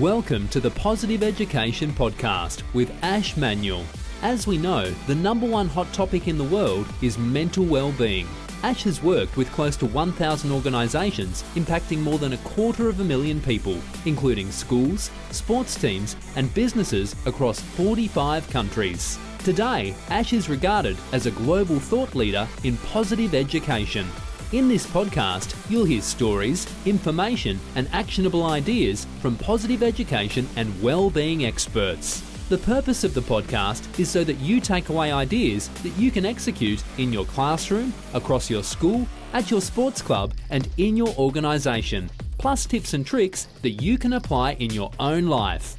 Welcome to the Positive Education Podcast with Ash Manuel. As we know, the number one hot topic in the world is mental well-being. Ash has worked with close to 1,000 organisations impacting more than a quarter of a million people, including schools, sports teams, and businesses across 45 countries. Today, Ash is regarded as a global thought leader in positive education. In this podcast, you'll hear stories, information, and actionable ideas from positive education and well-being experts. The purpose of the podcast is so that you take away ideas that you can execute in your classroom, across your school, at your sports club, and in your organisation, plus tips and tricks that you can apply in your own life.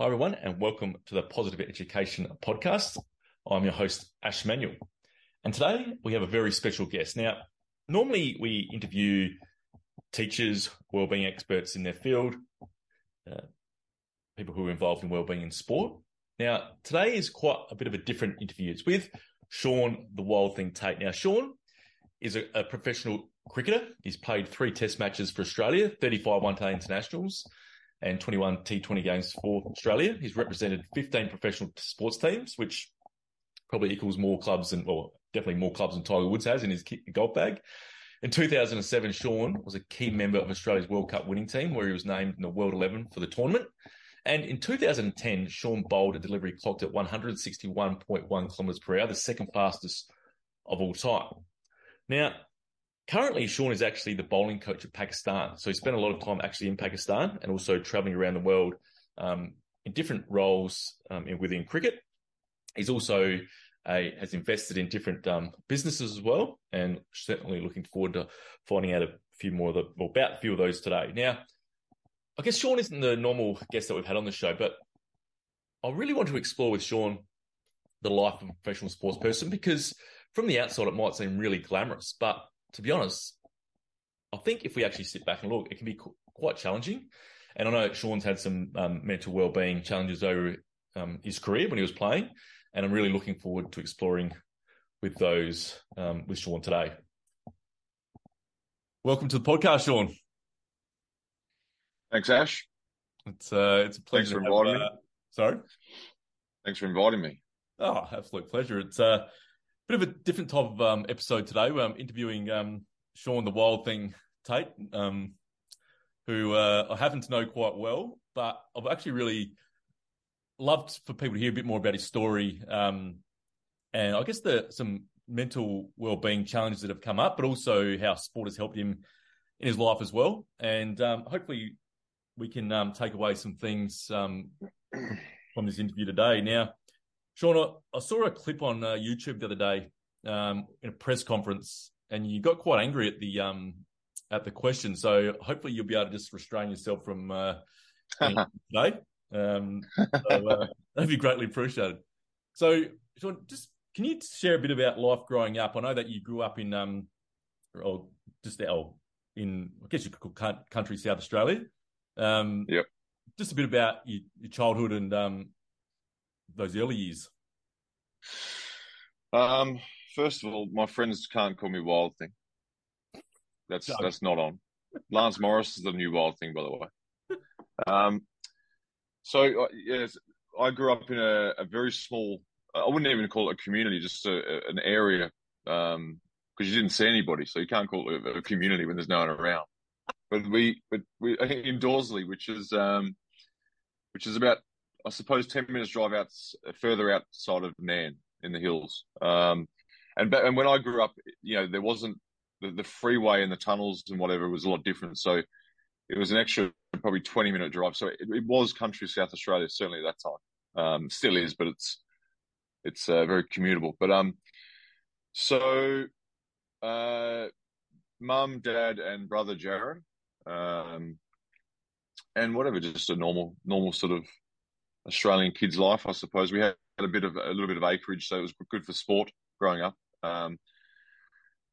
Hi, everyone, and welcome to the Positive Education Podcast. I'm your host, Ash Manuel. And today we have a very special guest. Now, normally we interview teachers, wellbeing experts in their field, uh, people who are involved in wellbeing in sport. Now, today is quite a bit of a different interview. It's with Shaun the Wild Thing Tait. Now, Shaun is a, a professional cricketer. He's played three test matches for Australia, 35 one-day internationals, and 21 T20 games for Australia. He's represented 15 professional sports teams, which probably equals more clubs than, well, definitely more clubs than Tiger Woods has in his golf bag. In 2007, Shaun was a key member of Australia's World Cup winning team, where he was named in the World 11 for the tournament. And in 2010, Shaun bowled a delivery clocked at 161.1 kilometres per hour, the second fastest of all time. Now, currently, Shaun is actually the bowling coach of Pakistan. So he spent a lot of time actually in Pakistan and also traveling around the world um, in different roles um, within cricket. He's also has invested in different um, businesses as well, and certainly looking forward to finding out a few more of the, well, about a few of those today. Now, I guess Shaun isn't the normal guest that we've had on the show, but I really want to explore with Shaun the life of a professional sports person because from the outside it might seem really glamorous, but to be honest, I think if we actually sit back and look, it can be quite challenging. And I know Shaun's had some um, mental well-being challenges over um, his career when he was playing, and I'm really looking forward to exploring with those um, with Shaun today. Welcome to the podcast, Shaun. Thanks, Ash. It's uh, it's a pleasure. Thanks for inviting have, me. Uh, sorry. Thanks for inviting me. Oh, absolute pleasure. It's a uh, bit of a different type of um, episode today. Where I'm interviewing um, Shaun the Wild Thing Tait, um, who uh, I happen to know quite well, but I've actually really loved for people to hear a bit more about his story, um, and I guess the some mental well-being challenges that have come up, but also how sport has helped him in his life as well. And um, hopefully, we can um, take away some things um, from this interview today. Now, Shaun, I, I saw a clip on uh, YouTube the other day um, in a press conference, and you got quite angry at the um, at the question. So hopefully, you'll be able to just restrain yourself from uh, today. Um, so, uh, that'd be greatly appreciated. So, Shaun, just can you share a bit about life growing up? I know that you grew up in, um, or just oh, in I guess you could call country South Australia. Um, yep. Just a bit about your, your childhood and um, those early years. Um, first of all, my friends can't call me Wild Thing. That's no. that's not on. Lance Morris is the new Wild Thing, by the way. Um, so uh, yes, I grew up in a, a, very small. I wouldn't even call it a community, just a, a, an area, because um, you didn't see anybody, so you can't call it a, community when there's no one around. But we, but we I think in Dawesley, which is um, which is about, I suppose, ten minutes drive out further outside of Nairne in the hills. Um, and and when I grew up, you know, there wasn't the, the freeway and the tunnels and whatever was a lot different. So it was an extra probably 20 minute drive. So it, it was country South Australia, certainly at that time. Um, still is, but it's, it's uh, very commutable. But, um, so, uh, mum, dad, and brother Jared, um, and whatever, just a normal, normal sort of Australian kid's life, I suppose. We had a bit of a little bit of acreage, so it was good for sport growing up. Um,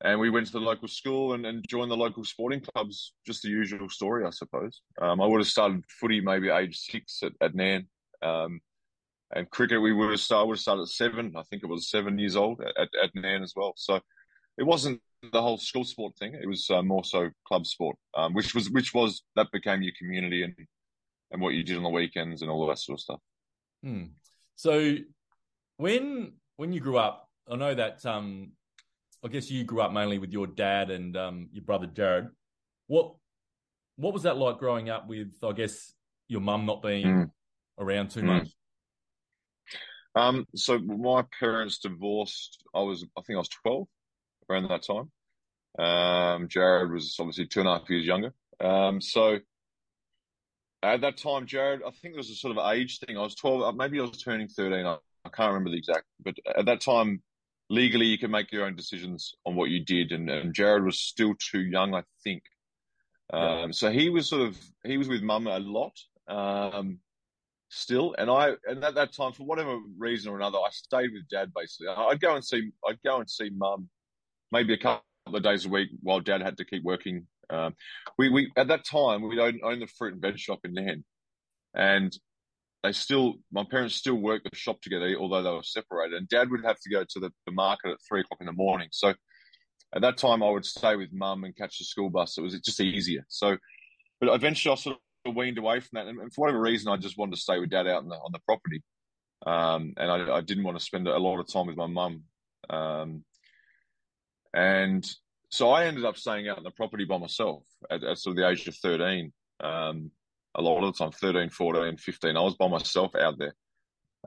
and we went to the local school and, and joined the local sporting clubs. Just the usual story, I suppose. Um, I would have started footy maybe age six at, at Nairne. Um, and cricket, we would have started, would have started at seven. I think it was seven years old at, at Nairne as well. So it wasn't the whole school sport thing. It was uh, more so club sport, um, which was, which was, that became your community and and what you did on the weekends and all of that sort of stuff. Hmm. So when when you grew up, I know that um, I guess you grew up mainly with your dad and um, your brother Jared. What what was that like growing up with, I guess, your mum not being mm. around too mm. much? Um, so my parents divorced. I was, I think I was twelve around that time. Um, Jared was obviously two and a half years younger. Um, so at that time, Jared, I think it was a sort of age thing. I was twelve, uh, maybe I was turning thirteen. I, I can't remember the exact, but at that time, legally, you can make your own decisions on what you did, and, and Jared was still too young, I think. Um, so he was sort of he was with mum a lot. Um, still. And I, and at that time, for whatever reason or another, I stayed with dad basically. I'd go and see, I'd go and see mum maybe a couple of days a week while dad had to keep working. Um, we, we, at that time, we owned, owned the fruit and veg shop in Nairne. And they still, my parents still worked the shop together, although they were separated. And dad would have to go to the, the market at three o'clock in the morning. So at that time, I would stay with mum and catch the school bus. It was just easier. So, but eventually I sort of weaned away from that, and, for whatever reason, I just wanted to stay with dad out the, on the property, um, and I, I, didn't want to spend a lot of time with my mum, um, and so I ended up staying out on the property by myself at, at sort of the age of thirteen. Um, a lot of the time, 13, 14, 15, I was by myself out there.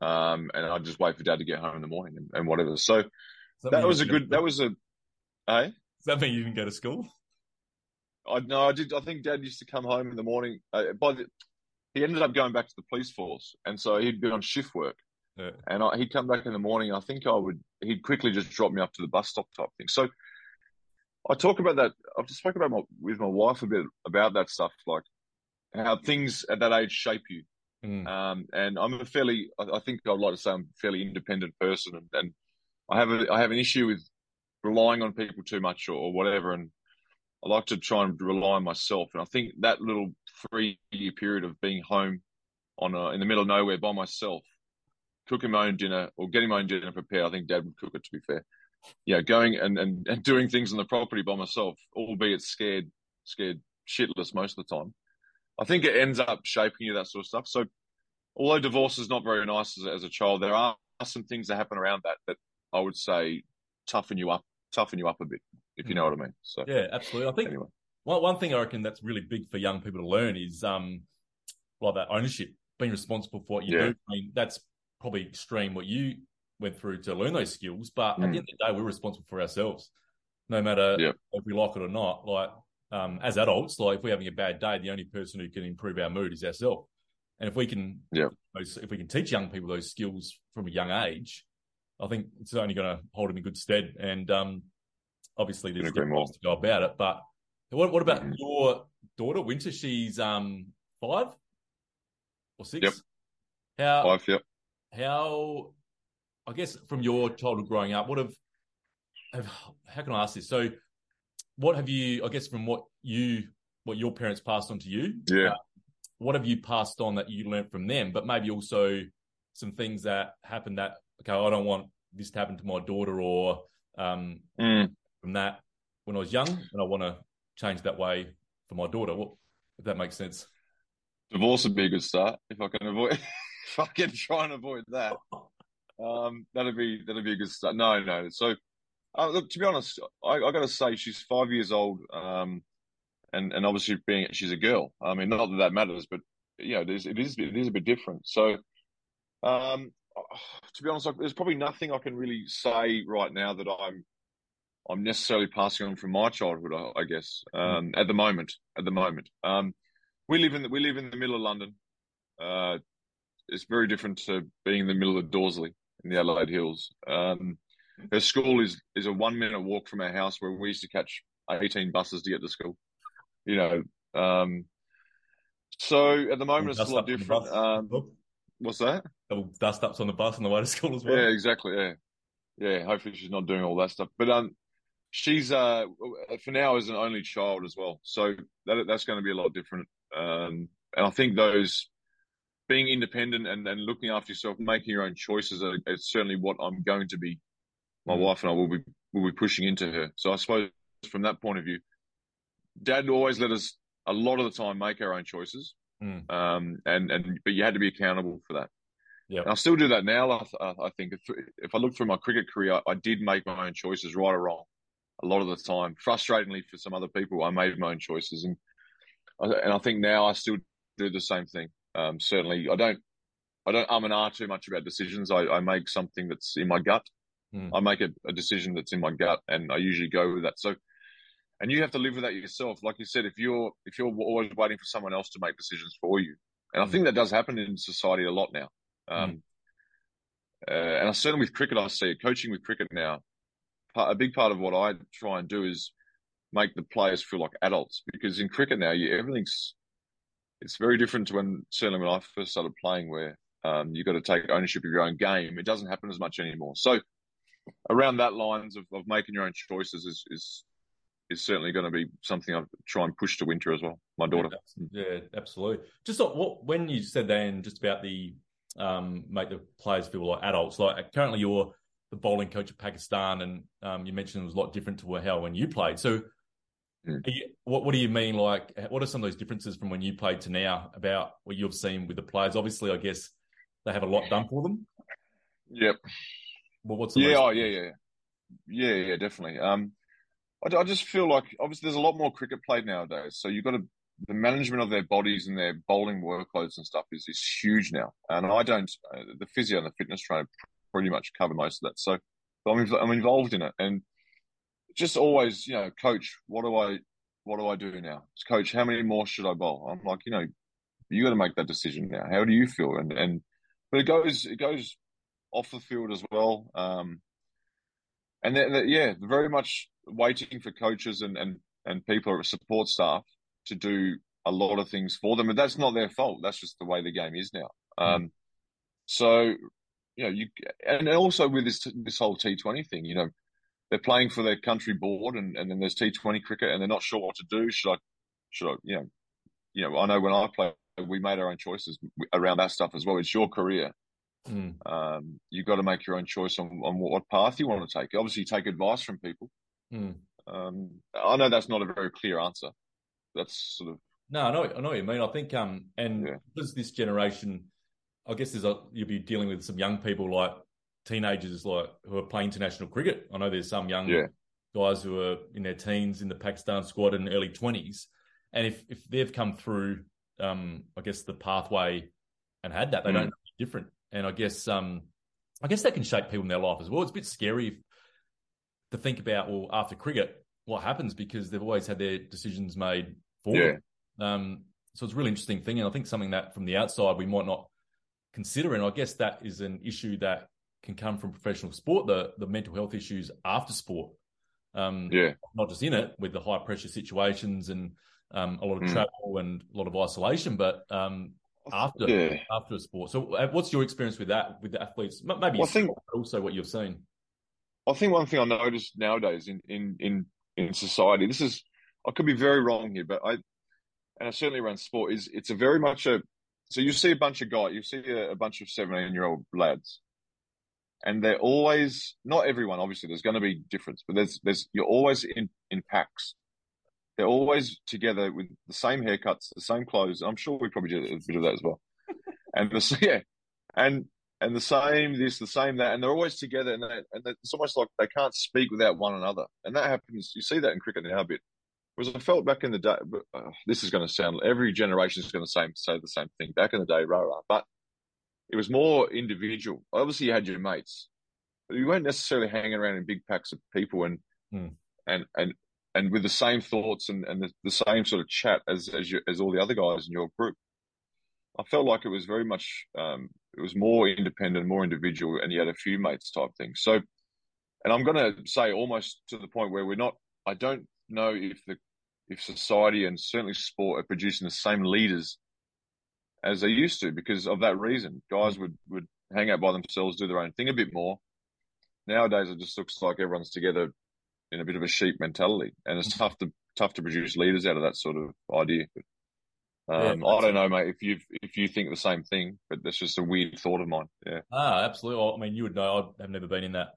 Um, and I'd just wait for dad to get home in the morning and, and whatever. So that, that was a good, that was a, hey? Does that mean you didn't go to school? I no, I did. I think Dad used to come home in the morning. Uh, by the, he ended up going back to the police force, and so he'd be on shift work. Yeah. And I, he'd come back in the morning. I think I would. He'd quickly just drop me up to the bus stop type thing. So I talk about that. I've just spoken about my, with my wife a bit about that stuff, like how things at that age shape you. Mm. Um, and I'm a fairly, I, I, think I'd like to say I'm a fairly independent person, and, and I have a, I have an issue with relying on people too much or, or whatever. And I like to try and rely on myself. And I think that little three year period of being home on a, in the middle of nowhere by myself, cooking my own dinner or getting my own dinner prepared, I think dad would cook it to be fair. Yeah, going and, and, and doing things on the property by myself, albeit scared, scared shitless most of the time. I think it ends up shaping you, that sort of stuff. So although divorce is not very nice as, as a child, there are some things that happen around that that I would say toughen you up, toughen you up a bit if you know what I mean. So yeah, absolutely. I think anyway. one one thing I reckon that's really big for young people to learn is um like that ownership, being responsible for what you yeah. do. I mean, that's probably extreme what you went through to learn those skills, but mm. at the mm. end of the day, we're responsible for ourselves, no matter yeah. if we like it or not. Like um, as adults, like if we're having a bad day, the only person who can improve our mood is ourselves. And if we can, yeah. if we can teach young people those skills from a young age, I think it's only going to hold them in good stead. And um, obviously there's different ways to go about it. But what, what about mm-hmm. your daughter, Winter? She's um five or six. Yep. How five? Yep. How? I guess from your childhood growing up, what have, have how can I ask this? So, what have you? I guess from what you what your parents passed on to you. Yeah. Uh, what have you passed on that you learned from them? But maybe also some things that happened that okay, I don't want this to happen to my daughter, or um, mm from that when I was young, and I want to change that way for my daughter. What if that makes sense? Divorce would be a good start if I can avoid. if I can try and avoid that, um, that'd be that'd be a good start. No, no. So, uh, look, to be honest, I, I got to say she's five years old, um, and and obviously being she's a girl. I mean, not that that matters, but you know, it is it is, it is a bit different. So, um, to be honest, there's probably nothing I can really say right now that I'm I'm necessarily passing on from my childhood, I, I guess. Hmm. Um. At the moment, at the moment, um, we live in the, we live in the middle of London. Uh, it's very different to being in the middle of Dawesley in the Adelaide Hills. Um, her school is is a one minute walk from our house, where we used to catch eighteen buses to get to school. You know, um, so at the moment it's a lot different. Um, what's that? Double dust ups on the bus on the way to school as well. Yeah, exactly. Yeah, yeah. Hopefully she's not doing all that stuff. But um, she's uh for now is an only child as well, so that that's going to be a lot different. Um, and I think those being independent and, and looking after yourself, making your own choices are, is certainly what I'm going to be. My mm. wife and I will be will be pushing into her. So I suppose from that point of view, Dad always let us a lot of the time make our own choices. mm. um, and and but you had to be accountable for that. Yeah, I still do that now. I, I think if, if, I look through my cricket career, I did make my own choices, right or wrong, a lot of the time. Frustratingly for some other people, I made my own choices, and and I think now I still do the same thing. Um, certainly, I don't I don't um and ah too much about decisions. I, I make something that's in my gut. Mm. I make a, a, decision that's in my gut, and I usually go with that. So, and you have to live with that yourself. Like you said, if you're if you're always waiting for someone else to make decisions for you, and I hmm. think that does happen in society a lot now. Um, mm. uh, and I certainly with cricket, I see it. Coaching with cricket now, part, a big part of what I try and do is make the players feel like adults because in cricket now, you, everything's it's very different to when certainly when I first started playing, where um, you've got to take ownership of your own game. It doesn't happen as much anymore. So around that lines of, of making your own choices is is is certainly going to be something I try and push to winter as well. My daughter. Yeah, absolutely. Just what when you said then just about the um, make the players feel like adults. Like currently, you're the bowling coach of Pakistan, and um, you mentioned it was a lot different to how when you played. So, mm. you, what what do you mean? Like, what are some of those differences from when you played to now about what you've seen with the players? Obviously, I guess they have a lot done for them. Yep. Well, what's yeah? Oh, yeah, yeah, yeah, yeah, definitely. Um, I, I just feel like obviously there's a lot more cricket played nowadays, so you've got to the management of their bodies and their bowling workloads and stuff is, is huge now. And I don't, uh, the physio and the fitness trainer pretty much cover most of that. So I'm, I'm involved in it and just always, you know, coach, what do I, what do I do now? Coach, how many more should I bowl? I'm like, you know, you got to make that decision now. How do you feel? And, and, but it goes, it goes off the field as well. Um, and then, yeah, very much waiting for coaches and, and, and people or support staff to do a lot of things for them, and that's not their fault. That's just the way the game is now. Hmm. Um, so, you know, you and also with this this whole T Twenty thing, you know, they're playing for their country board, and, and then there's T Twenty cricket, and they're not sure what to do. Should I, should I, you know, you know, I know when I play, we made our own choices around that stuff as well. It's your career. Mm. Um, you've got to make your own choice on, on what path you want to take. Obviously, take advice from people. Mm. Um, I know that's not a very clear answer, that's sort of no, I know, I know what you mean. I think, um, and yeah. because this generation, I guess there's a you'll be dealing with some young people like teenagers like who are playing international cricket. I know there's some young yeah. guys who are in their teens in the Pakistan squad and early twenties, and if if they've come through, um, I guess the pathway and had that, they mm. don't know different. And I guess, um, I guess that can shape people in their life as well. It's a bit scary to think about. Well, after cricket, what happens because they've always had their decisions made for yeah. Um, so it's a really interesting thing, and I think something that from the outside we might not consider. And I guess that is an issue that can come from professional sport, the the mental health issues after sport. Um, yeah, not just in it with the high pressure situations and um, a lot of mm. travel and a lot of isolation, but um, after yeah. after a sport. So, uh, what's your experience with that with the athletes? Maybe well, I think also what you've seen. I think one thing I noticed nowadays in in in in society, this is I could be very wrong here, but I, and I certainly around sport is it's a very much a. So you see a bunch of guys, you see a, a bunch of seventeen year old lads, and they're always not everyone. Obviously, there's going to be difference, but there's there's you're always in in packs. They're always together with the same haircuts, the same clothes. I'm sure we probably did a bit of that as well. and the yeah, and and the same this, the same that, and they're always together, and, they, and it's almost like they can't speak without one another. And that happens. You see that in cricket now a bit. Whereas I felt back in the day, uh, this is going to sound, every generation is going to say, say the same thing. Back in the day, rah rah, but it was more individual. Obviously, you had your mates, but you weren't necessarily hanging around in big packs of people and hmm. and and and with the same thoughts and, and the, the same sort of chat as as, your, as all the other guys in your group. I felt like it was very much um, it was more independent, more individual, and you had a few mates type thing. So, and I'm going to say almost to the point where we're not. I don't know if the if society and certainly sport are producing the same leaders as they used to because of that reason. Guys would would hang out by themselves, do their own thing a bit more. Nowadays, it just looks like everyone's together in a bit of a sheep mentality, and it's tough to tough to produce leaders out of that sort of idea. But, um, yeah, I don't know, mate. If you if you think the same thing, but that's just a weird thought of mine. Yeah. Ah, absolutely. I mean, you would know. I've never been in that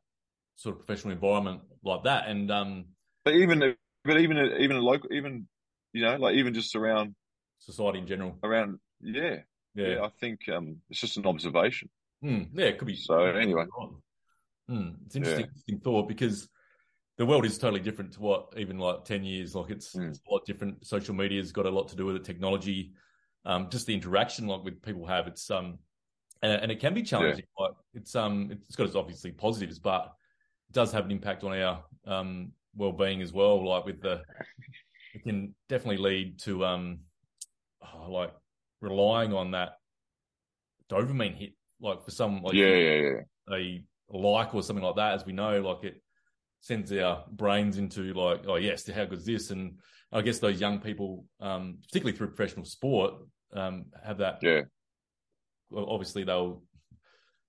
sort of professional environment like that, and um. But even but even even a local, even you know, like even just around society in general, around yeah, yeah, Yeah. I think um, it's just an observation. Hmm. Yeah, it could be. So, anyway. Hmm. It's interesting, Yeah. interesting thought because the world is totally different to what even like 10 years, like it's, Hmm. it's a lot different. Social media's got a lot to do with it, technology, um, just the interaction like with people have. It's, um, and, and it can be challenging. Like it's, um, it's got its obviously positives, but it does have an impact on our, um, well-being as well. Like with the, it can definitely lead to, um, oh, like relying on that dopamine hit, like for some, like yeah, yeah, yeah. a like or something like that, as we know, like it sends our brains into like, oh yes, how good is this? And I guess those young people, um, particularly through professional sport, um, have that. Yeah. Well, obviously, they'll.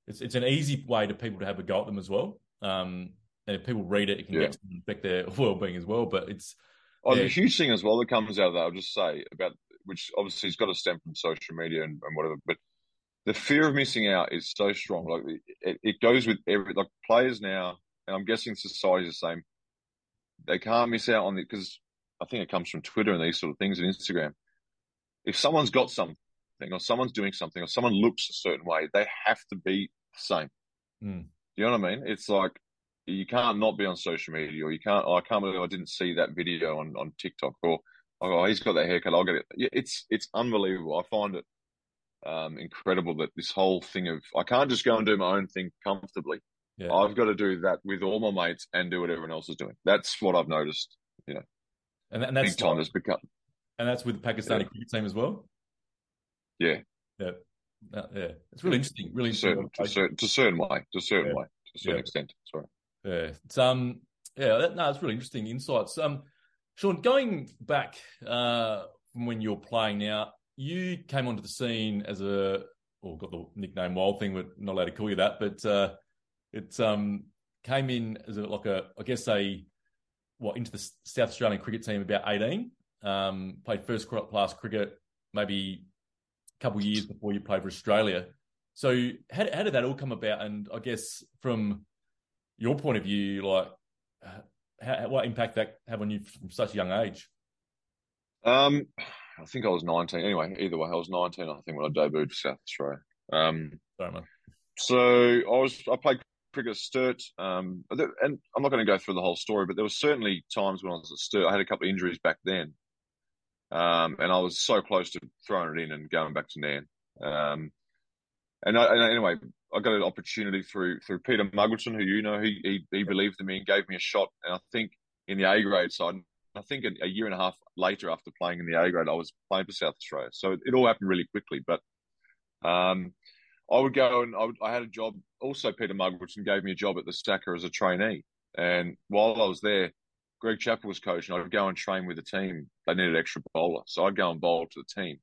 It's it's an easy way to people to have a go at them as well. Um, and if people read it, it can Yeah. get to affect their well-being as well. But it's Oh, Yeah. the huge thing as well that comes out of that, I'll just say about which obviously has got to stem from social media and, and whatever, but the fear of missing out is so strong. Like it, it goes with every like players now, and I'm guessing society's the same. They can't miss out on it because I think it comes from Twitter and these sort of things and Instagram. If someone's got something or someone's doing something or someone looks a certain way, they have to be the same. Hmm. You know what I mean? It's like you can't not be on social media, or you can't. Oh, I can't believe I didn't see that video on, on TikTok, or oh, he's got that haircut. I'll get it. It's it's unbelievable. I find it um, incredible that this whole thing of I can't just go and do my own thing comfortably. Yeah, I've got to do that with all my mates and do what everyone else is doing. That's what I've noticed. You know. And, and that's Big time. Has become and that's with the Pakistani Yeah. cricket team as well. yeah, Yeah, Uh, yeah, it's really interesting. Really interesting. certain to a certain, to certain way, to a certain Yeah. way, to a certain Yeah. extent. Sorry. Yeah, it's um, yeah, that, no, it's really interesting insights. Um, Shaun, going back uh from when you're playing now, you came onto the scene as a, or got the nickname Wild Thing, we're not allowed to call you that, but uh, it's um came in as a like a, I guess a, what into the South Australian cricket team about eighteen. Um, played first class cricket maybe a couple of years before you played for Australia. So how how did that all come about? And I guess from your point of view, like how, what impact that have on you from such a young age? Um, I think I was 19. Anyway, either way, I was 19. I think when I debuted for South Australia. Um, Sorry, man. so I was I played cricket at Sturt. Um, and I'm not going to go through the whole story, but there were certainly times when I was at Sturt. I had a couple of injuries back then, um, and I was so close to throwing it in and going back to Nairne. Um, and, I, and anyway, I got an opportunity through through Peter Muggleton, who you know, he, he he believed in me and gave me a shot. And I think in the A grade side, I think a, a year and a half later after playing in the A grade, I was playing for South Australia. So it all happened really quickly. But um, I would go and I, would, I had a job. Also, Peter Muggleton gave me a job at the Stacker as a trainee. And while I was there, Greg Chappell was coaching. I'd go and train with the team. They needed extra bowler, so I'd go and bowl to the team.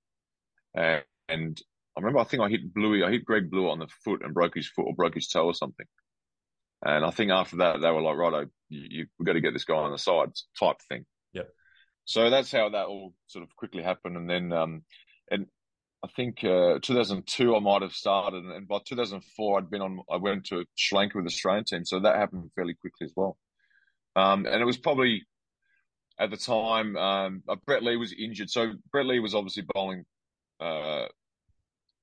And, and I remember, I think I hit Bluey. I hit Greg Blewett on the foot and broke his foot or broke his toe or something. And I think after that, they were like, "Righto, you, you we've got to get this guy on the side," type thing. Yep. So that's how that all sort of quickly happened, and then um, and I think uh, 2002 I might have started, and by 2004 I'd been on. I went to Sri Lanka with the Australian team, so that happened fairly quickly as well. Um, and it was probably at the time um, uh, Brett Lee was injured, so Brett Lee was obviously bowling uh,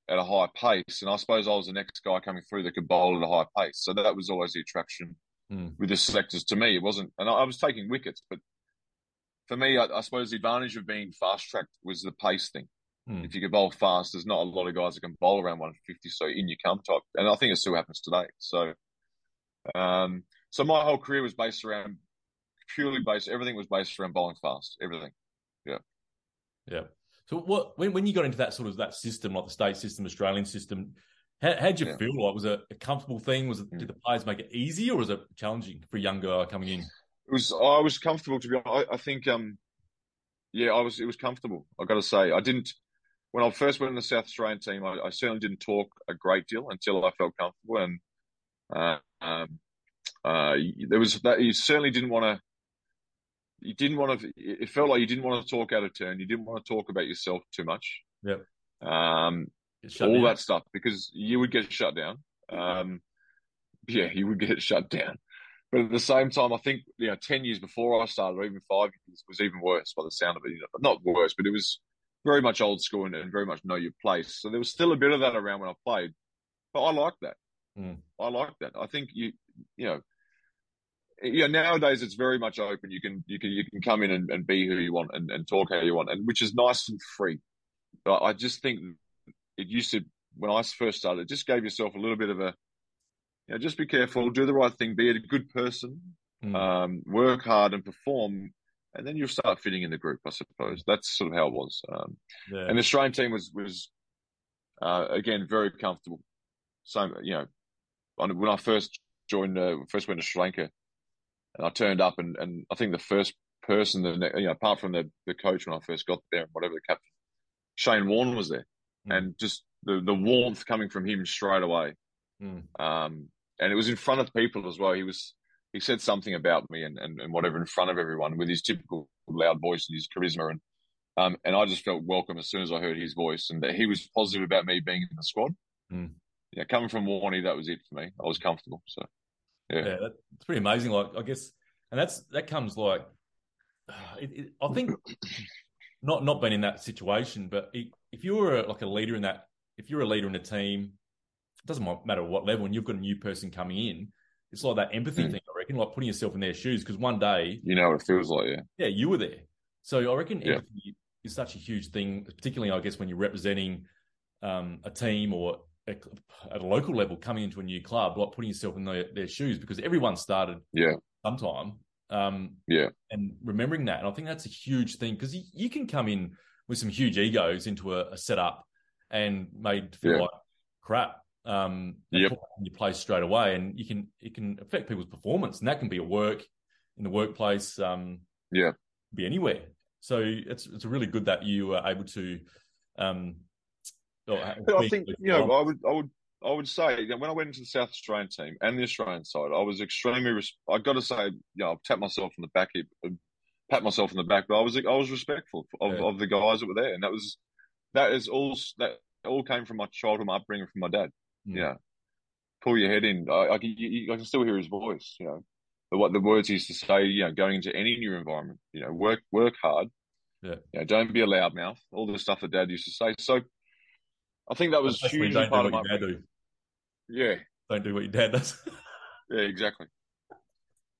at a high pace, and I suppose I was the next guy coming through that could bowl at a high pace. So that was always the attraction Mm. with the selectors to me. It wasn't, and I, I was taking wickets, but for me, I, I suppose the advantage of being fast tracked was the pace thing. Mm. If you can bowl fast, there's not a lot of guys that can bowl around 150, so in you come type. And I think it still happens today. So, um, so my whole career was based around purely based. Everything was based around bowling fast. Everything. Yeah. Yeah. So what when when you got into that sort of that system, like the state system, Australian system, how how'd you Yeah. feel? Like was it a comfortable thing? Was it Mm. did the players make it easy, or was it challenging for a young guy coming in? It was. I was comfortable to be. honest. I, I think. Um, yeah, I was. It was comfortable. I got to say, I didn't. When I first went in the South Australian team, I, I certainly didn't talk a great deal until I felt comfortable, and uh, um, uh, there was that. You certainly didn't want to. You didn't want to. It felt like you didn't want to talk out of turn. You didn't want to talk about yourself too much. Yep. Um, all down? that stuff because you would get shut down. Um, yeah, you would get shut down. But at the same time, I think you know, ten years before I started, or even five years, was even worse by the sound of it. You know, not worse, but it was very much old school and, and, very much know your place. So there was still a bit of that around when I played, but I like that. Mm. I like that. I think you, you know, yeah, nowadays it's very much open. You can you can you can come in and, and be who you want and, and talk how you want, and which is nice and free. But I just think it used to when I first started, it just gave yourself a little bit of a, you know, just be careful, do the right thing, be a good person, Mm. um, work hard and perform, and then you'll start fitting in the group. I suppose that's sort of how it was. Um, Yeah. and the Australian team was was uh, again very comfortable. So you know, when I first joined, uh, first went to Sri Lanka, and I turned up, and, and I think the first person, that you know, apart from the, the coach when I first got there, and whatever the captain, Shane Warne was there, Mm. and just the the warmth coming from him straight away. Mm. Um, and it was in front of people as well. He was he said something about me and, and, and whatever in front of everyone with his typical loud voice and his charisma and um, and I just felt welcome as soon as I heard his voice and that he was positive about me being in the squad. Mm. Yeah, coming from Warney, that was it for me. I was comfortable. So yeah, yeah, that's pretty amazing. Like I guess, and that's that comes like, it, it, I think, not not being in that situation, but it, if you were like a leader in that, if you're a leader in a team, it doesn't matter what level, and you've got a new person coming in, it's like that empathy Mm. thing. Reckon, like putting yourself in their shoes, because one day, you know what it feels like. Yeah, yeah, you were there. So I reckon Yeah. empathy is such a huge thing, particularly I guess when you're representing um, a team or a, at a local level coming into a new club, like putting yourself in their, their shoes, because everyone started yeah, sometime. Um, yeah, and remembering that, and I think that's a huge thing because you, you can come in with some huge egos into a, a setup and made feel Yeah. like crap. Um, Yep. in your place straight away, and you can it can affect people's performance, and that can be at work, in the workplace, um, Yeah. be anywhere. So it's it's really good that you are able to. Um, or ha- But I think you know I would I would I would say that when I went into the South Australian team and the Australian side, I was extremely. Res- I got to say, you know, I've tapped myself on the back, uh, pat myself on the back, but I was I was respectful of, Yeah. of the guys that were there, and that was that is all that all came from my childhood, my upbringing from my dad. Mm. Yeah, pull your head in. I, I, can, you, I can still hear his voice. You know, the, what the words he used to say. You know, going into any new environment. You know, work work hard. Yeah. You know, don't be a loudmouth. All the stuff that dad used to say. So. I think that was don't part of my dad do. yeah, Don't do what your dad does. yeah, exactly,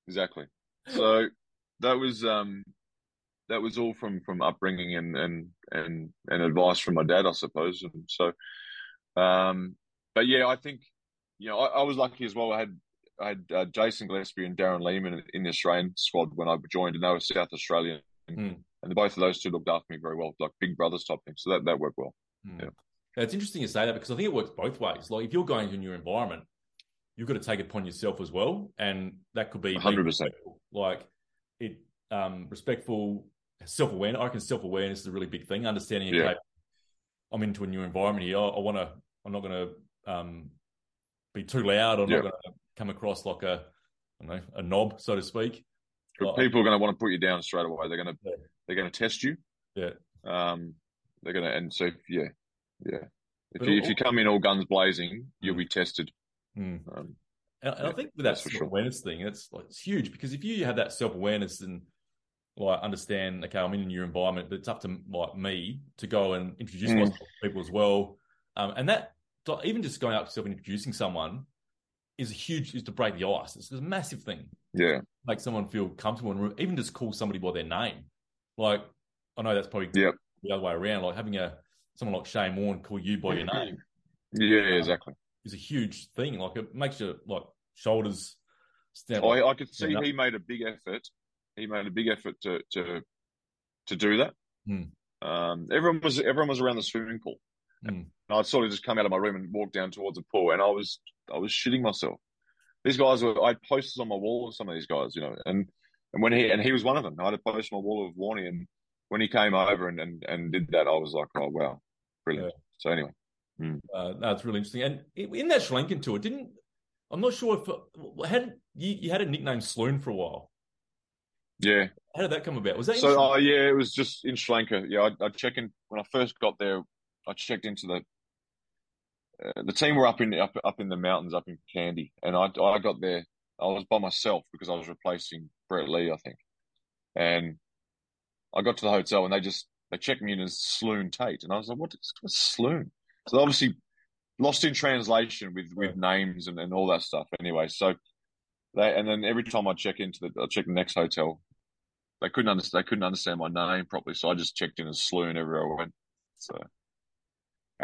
exactly. So that was um, that was all from from upbringing and and and and advice from my dad, I suppose. And so, um, but yeah, I think you know I, I was lucky as well. I had I had uh, Jason Gillespie and Darren Lehmann in, in the Australian squad when I joined, and they were South Australian, Mm. and both of those two looked after me very well, like big brothers type thing. So that that worked well. Mm. Yeah. Now, It's interesting you say that because I think it works both ways. Like if you're going to a new environment, you've got to take it upon yourself as well, and that could be 100%. Like it, um, respectful, self awareness. I reckon self awareness is a really big thing. Understanding, Yeah. okay, I'm into a new environment here. I, I want to. I'm not going to um, be too loud. I'm Yeah. not going to come across like a, I don't know, a knob, so to speak. But people are going to want to put you down straight away. They're going to Yeah. they're going to test you. Yeah. Um, they're going to and so yeah, yeah. If But you if you come in all guns blazing, you'll Mm. be tested. Mm. Um, And, and I think with that self sure. awareness thing, it's like it's huge because if you have that self awareness and like understand, okay, I'm in a new environment, but it's up to like me to go and introduce Mm. myself to people as well. Um, and that even just going up to yourself and introducing someone is a huge is to break the ice. It's a massive thing. yeah, Make someone feel comfortable and even just call somebody by their name. Like I know that's probably Yep. the other way around. Like having a someone like Shane Warne call you by your name yeah, exactly. is a huge thing. Like it makes your like shoulders stand. I, I could see he made a big effort. He made a big effort to to to do that. Hmm. Um, everyone was everyone was around the swimming pool. Hmm. And I'd sort of just come out of my room and walk down towards the pool, and I was I was shitting myself. These guys were I had posters on my wall of some of these guys, you know, and and when he and he was one of them. I had a poster on my wall of Warney, and when he came over and and, and did that, I was like, oh wow, brilliant. So anyway, Uh, that's really interesting. And in that Sri Lankan tour, didn't I'm not sure if had you, you had a nickname Sloon for a while. yeah. How did that come about? Was that So, uh, yeah, it was just in Sri Lanka. Yeah, I, I check in when I first got there. I checked into the uh, the team were up in up up in the mountains up in Kandy, and I I got there. I was by myself because I was replacing Brett Lee, I think, and I got to the hotel and they just they checked me in as Sloon Tait, and I was like, what is what's Sloon? So obviously lost in translation with with names and, and all that stuff. Anyway, so they and then every time I check into the I check the next hotel, they couldn't understand they couldn't understand my name properly, so I just checked in as Sloon everywhere I went. So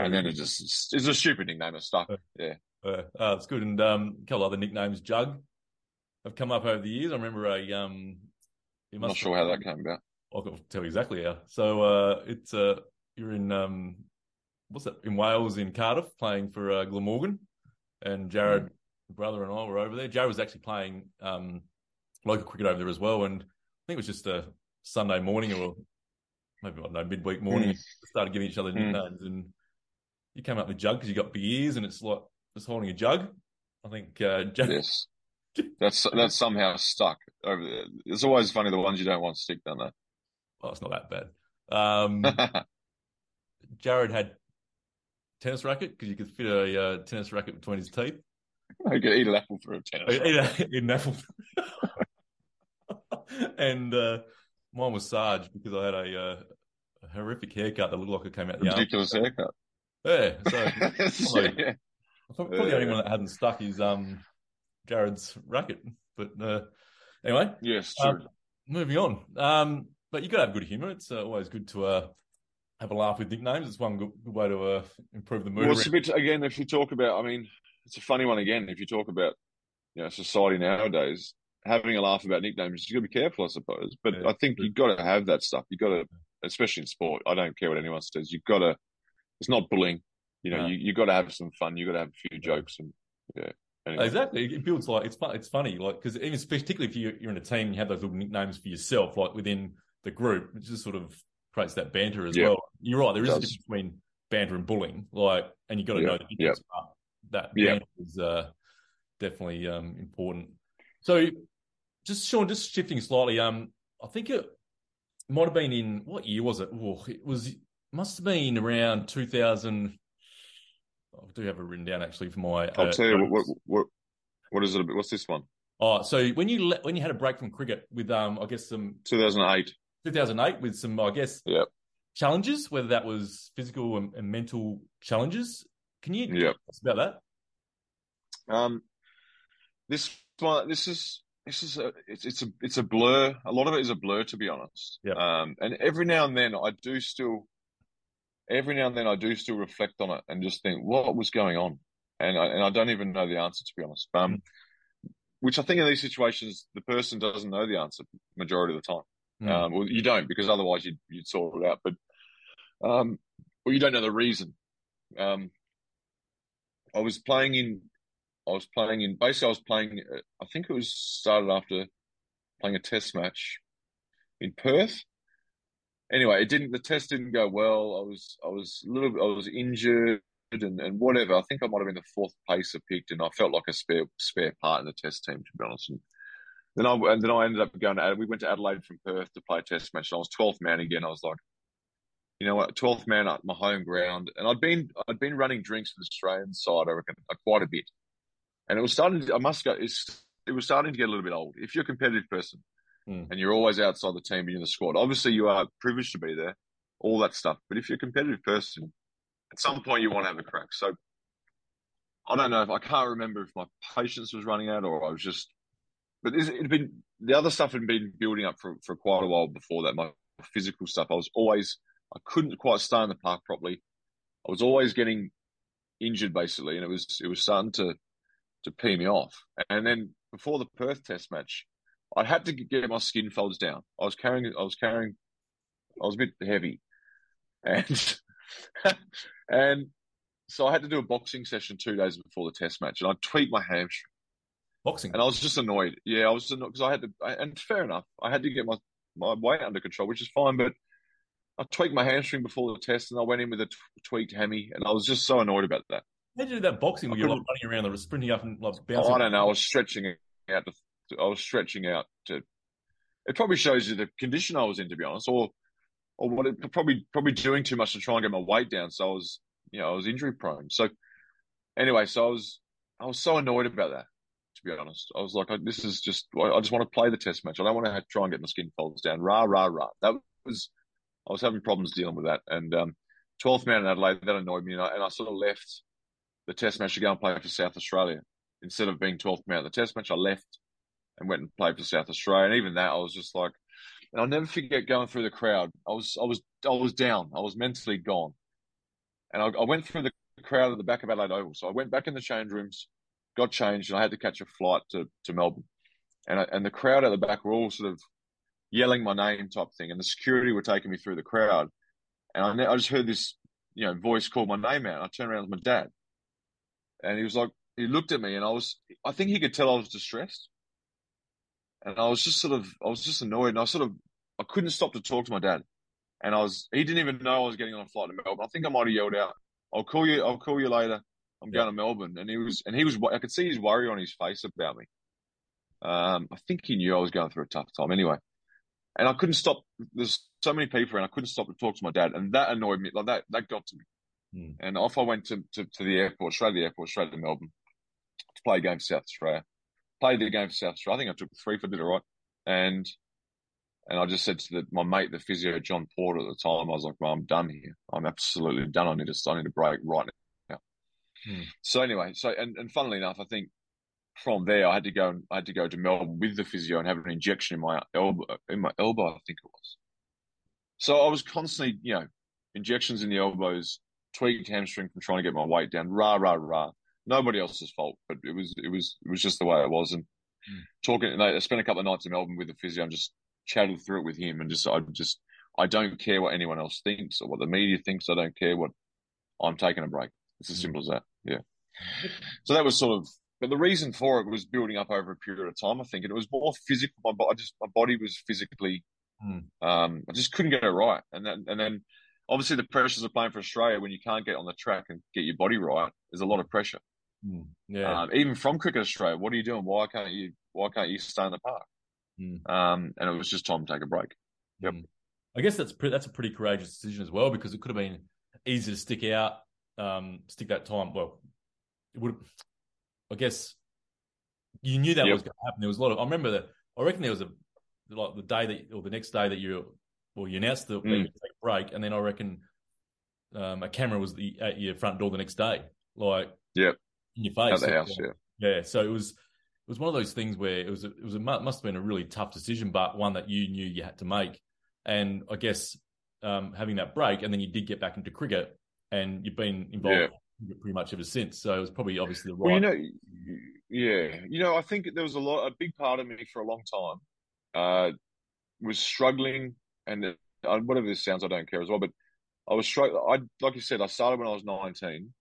and then it just it's a stupid nickname. It stuck. Yeah. Uh, uh, it's good. And um, a couple other nicknames, Jug, have come up over the years. I remember a. Um, I'm not sure how that came about. I'll tell you exactly how. So uh, it's uh, you're in um, what's that in Wales in Cardiff playing for uh, Glamorgan, and Jared, mm. brother and I were over there. Jared was actually playing um, local cricket over there as well, and I think it was just a Sunday morning or maybe I don't know midweek morning. Mm. Started giving each other hmm. nicknames, mm. and you came up with a Jug because you got big ears, and it's like just holding a jug. I think uh, Jug. Yes. That's that's somehow stuck over there. It's always funny the ones you don't want to stick, don't they? Well, it's not that bad. Um, Jared had tennis racket because you could fit a uh, tennis racket between his teeth. I could eat an apple through a tennis. Eat, a, eat an apple. and uh, mine was Sarge because I had a, uh, a, horrific haircut that looked like it came out the ridiculous arm. haircut. Yeah, so probably, yeah. probably the only one that hadn't stuck is um Jared's racket. But uh, anyway, yes, true. Um, moving on. Um, but you got to have good humour. It's uh, always good to uh, have a laugh with nicknames. It's one good, good way to uh, improve the mood. Well, it's a bit again. If you talk about, I mean, it's a funny one again. If you talk about, you know, society nowadays, having a laugh about nicknames, you got to be careful, I suppose. But yeah, I think you've got to have that stuff. You've got to, especially in sport. I don't care what anyone says. You've got to. It's not bullying. You know, no. you you got to have some fun. You got to have a few jokes and yeah. Anyway. Exactly, it builds like it's fun. It's funny, like because even particularly if you, you're in a team, you have those little nicknames for yourself, like within the group. It just sort of creates that banter as well. You're right. There is a difference between banter and bullying. Like, and you got to know the difference. That banter is uh, definitely um, important. So, just Shaun, just shifting slightly. Um, I think it might have been in what year was it? Oh, it was must have been around 2000. I do have it written down actually for my. I'll uh, tell you what, what what is it? What's this one? Oh, so when you when you had a break from cricket with um, I guess some 2008. 2008 with some, I guess, yep. challenges, whether that was physical and, and mental challenges. Can you us about that? Um, this one, this is this is a it's, it's a it's a blur. A lot of it is a blur, to be honest. Yeah. Um, and every now and then I do still, every now and then I do still reflect on it and just think what was going on, and I and I don't even know the answer to be honest. Um, mm. which I think in these situations the person doesn't know the answer majority of the time. Mm. Um, well, you don't because otherwise you'd, you'd sort it out. But um, well, you don't know the reason. Um, I was playing in. I was playing in. Basically, I was playing. Uh, I think it was started after playing a test match in Perth. Anyway, it didn't. The test didn't go well. I was. I was a little. I was injured and, and whatever. I think I might have been the fourth pacer picked, and I felt like a spare spare part in the test team to be honest. And then I and then I ended up going to we went to Adelaide from Perth to play a test match. And I was twelfth man again. I was like, you know what, twelfth man at my home ground, and I'd been I'd been running drinks for the Australian side, I reckon, uh, quite a bit, and it was starting. To, I must go. it was starting to get a little bit old. If you're a competitive person mm. and you're always outside the team and you're in the squad, obviously you are privileged to be there, all that stuff. But if you're a competitive person, at some point you want to have a crack. So I don't know if I can't remember if my patience was running out or I was just but it had been the other stuff had been building up for, for quite a while before that. My physical stuff, I was always I couldn't quite stay in the park properly. I was always getting injured basically, and it was it was starting to to pee me off. And then before the Perth Test match, I had to get my skin folds down. I was carrying I was carrying I was a bit heavy, and and so I had to do a boxing session two days before the Test match, and I tweaked my hamstring boxing. And I was just annoyed. Yeah, I was annoyed because I had to, and fair enough, I had to get my my weight under control, which is fine. But I tweaked my hamstring before the test, and I went in with a t- tweaked hammy, and I was just so annoyed about that. How did you do that boxing where you're like running around, the sprinting up and like bouncing? Oh, I don't know. I was stretching out. To, I was stretching out to. It probably shows you the condition I was in, to be honest, or or what it probably probably doing too much to try and get my weight down. So I was, you know, I was injury prone. So anyway, so I was I was so annoyed about that to be honest. I was like, this is just, I just want to play the test match. I don't want to try and get my skin folds down. Rah, rah, rah. That was, I was having problems dealing with that. And um, 12th man in Adelaide, that annoyed me. And I, and I sort of left the test match to go and play for South Australia. Instead of being 12th man at the test match, I left and went and played for South Australia. And even that, I was just like, and I'll never forget going through the crowd. I was, I was, I was down. I was mentally gone. And I, I went through the crowd at the back of Adelaide Oval. So I went back in the change rooms, got changed, and I had to catch a flight to, to Melbourne. And I, and the crowd at the back were all sort of yelling my name type thing, and the security were taking me through the crowd. And I, I just heard this, you know, voice call my name out. I turned around, was my dad, and he was like, he looked at me, and I was, I think he could tell I was distressed, and I was just sort of, I was just annoyed, and I sort of, I couldn't stop to talk to my dad, and I was, he didn't even know I was getting on a flight to Melbourne. I think I might have yelled out, "I'll call you, I'll call you later. I'm going to Melbourne," and he was, and he was, I could see his worry on his face about me. Um, I think he knew I was going through a tough time anyway and I couldn't stop. There's so many people, and I couldn't stop to talk to my dad, and that annoyed me. Like that, that got to me. Mm. And off I went to, to, to the airport, straight to the airport, straight to Melbourne to play a game for South Australia. Played the game for South Australia. I think I took three for did it right, and and I just said to the, my mate, the physio John Porter at the time, I was like, well, I'm done here. I'm absolutely done. I need to I need a break right now. Mm. So anyway, so and, and funnily enough, I think from there, I had to go and I had to go to Melbourne with the physio and have an injection in my elbow. In my elbow, I think it was. So I was constantly, you know, injections in the elbows, tweaked hamstring from trying to get my weight down. Rah rah rah. Nobody else's fault, but it was it was it was just the way it was. And mm. talking, and I spent a couple of nights in Melbourne with the physio and just chatted through it with him. And just I just I don't care what anyone else thinks or what the media thinks. I don't care what I'm taking a break. It's as mm. simple as that. Yeah. So that was sort of but the reason for it was building up over a period of time, I think, and it was more physical. My body, just my body was physically, mm. um, I just couldn't get it right. And then, and then, obviously, the pressures of playing for Australia when you can't get on the track and get your body right, there's a lot of pressure. Mm. Yeah. Um, even from cricket Australia, what are you doing? Why can't you? Why can't you stay in the park? Mm. Um, and it was just time to take a break. Yep. Hmm. I guess that's that's a pretty courageous decision as well because it could have been easy to stick out, um, stick that time. Well, it would I guess you knew that yep. was going to happen. There was a lot of. I remember that. I reckon there was a like the day that or the next day that you well you announced that mm. you take a break, and then I reckon um, a camera was the, at your front door the next day, like yeah, in your face at the house, yeah, yeah. So it was it was one of those things where it was a, it was a, must have been a really tough decision, but one that you knew you had to make. And I guess um, having that break, and then you did get back into cricket, and you've been involved yeah pretty much ever since. So it was probably obviously the right. Well, you know, yeah, you know, I think there was a lot, a big part of me for a long time uh, was struggling, and uh, whatever this sounds, I don't care as well. But I was struggling. I like you said, I started when I was nineteen,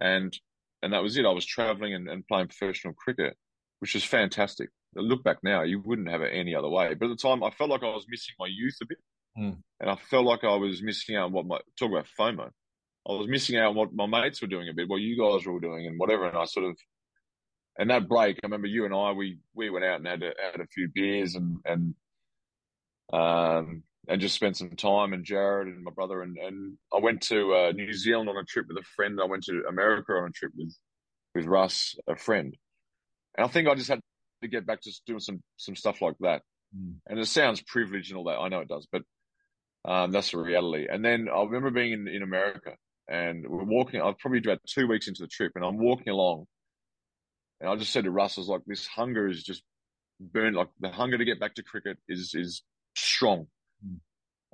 and and that was it. I was traveling and, and playing professional cricket, which was fantastic. look back now, you wouldn't have it any other way. But at the time, I felt like I was missing my youth a bit, mm. and I felt like I was missing out on what my talk about FOMO. I was missing out on what my mates were doing a bit, what you guys were all doing, and whatever. And I sort of, and that break, I remember you and I, we we went out and had a, had a few beers and and um and just spent some time. And Jared and my brother and and I went to uh, New Zealand on a trip with a friend. I went to America on a trip with with Russ, a friend. And I think I just had to get back to doing some some stuff like that. Mm. And it sounds privileged and all that. I know it does, but um, that's the reality. And then I remember being in, in America and we're walking. I was probably about two weeks into the trip, and I'm walking along, and I just said to Russ, I was like, "This hunger is just burned. Like the hunger to get back to cricket is is strong.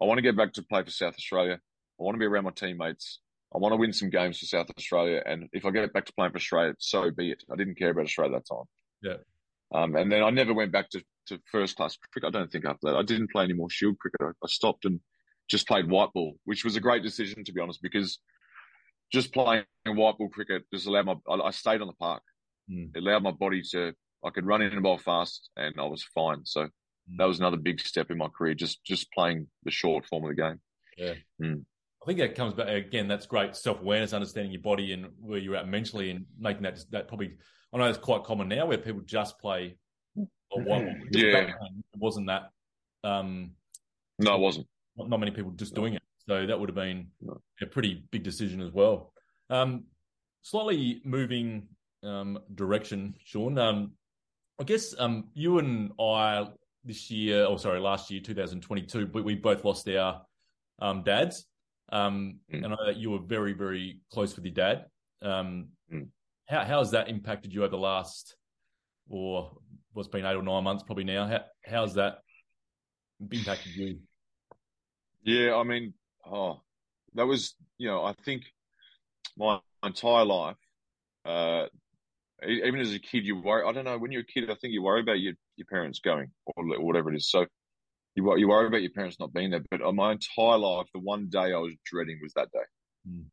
I want to get back to play for South Australia. I want to be around my teammates. I want to win some games for South Australia. And if I get back to playing for Australia, so be it. I didn't care about Australia that time. Yeah. Um, and then I never went back to, to first class cricket. I don't think after that. I didn't play any more Shield cricket. I, I stopped and just played white ball, which was a great decision to be honest, because just playing white ball cricket just allowed my I, stayed on the park. Mm. It allowed my body to I could run in and bowl fast and I was fine. So. That was another big step in my career, just just playing the short form of the game. Yeah. Mm. I think that comes back again. That's great self awareness, understanding your body and where you're at mentally, and making that that probably. I know it's quite common now where people just play a white. Yeah, it wasn't that. Um, no, it wasn't. Not, not many people just doing it. So that would have been a pretty big decision as well. Um, slightly moving um, direction, Shaun. Um, I guess um, you and I this year, or sorry, last year, 2022, we, we both lost our um, dads. Um, mm. And I know that you were very, very close with your dad. Um, mm. How how has that impacted you over the last, or what's been eight or nine months probably now? How how's that impacted you? Yeah, I mean, oh, that was you know I think my entire life, uh, even as a kid, you worry. I don't know when you're a kid, I think you worry about your your parents going or, whatever it is. So you you worry about your parents not being there. But on my entire life, the one day I was dreading was that day. Mm.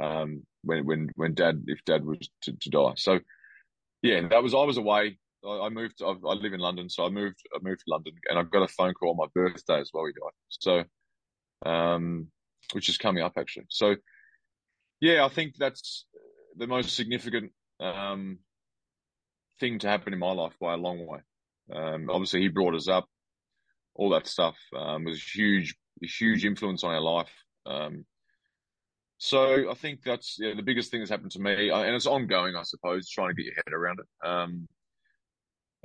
Um, when when when dad, if dad was to, to die. So yeah, that was I was away. I, I moved. I, I, live in London, so I moved. I moved to London, and I got a phone call on my birthday as well. He died. So, um, which is coming up actually. So, yeah, I think that's the most significant um thing to happen in my life by a long way. Um, obviously, he brought us up all that stuff um, was a huge, a huge influence on our life. Um, so I think that's yeah, the biggest thing that's happened to me, uh, and it's ongoing, I suppose, trying to get your head around it. Um,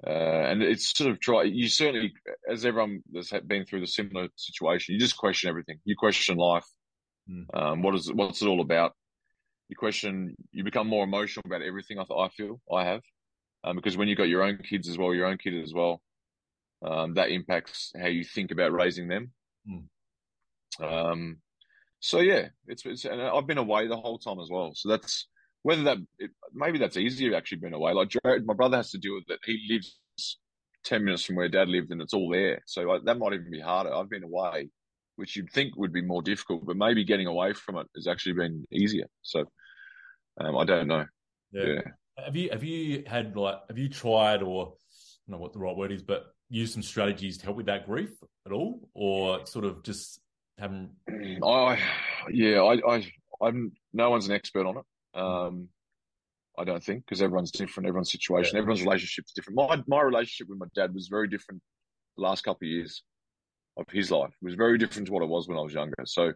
uh, and it's sort of try. You certainly, as everyone that's been through the similar situation, you just question everything. You question life. Mm. Um, what is what's it all about? You question. You become more emotional about everything. I, I feel I have, um, because when you've got your own kids as well, your own kid as well, um, that impacts how you think about raising them. Mm. Um, so yeah, it's, it's and I've been away the whole time as well. So that's whether that it, maybe that's easier actually being away. Like Jared, my brother has to deal with it. He lives ten minutes from where Dad lived, and it's all there. So I, that might even be harder. I've been away, which you'd think would be more difficult, but maybe getting away from it has actually been easier. So um, I don't know. Yeah. yeah. Have you have you had like have you tried or I don't know what the right word is, but use some strategies to help with that grief at all, or sort of just haven't? I yeah, I, I I'm no one's an expert on it. Um, I don't think because everyone's different, everyone's situation, yeah. everyone's relationship is different. My my relationship with my dad was very different the last couple of years of his life. It was very different to what it was when I was younger. So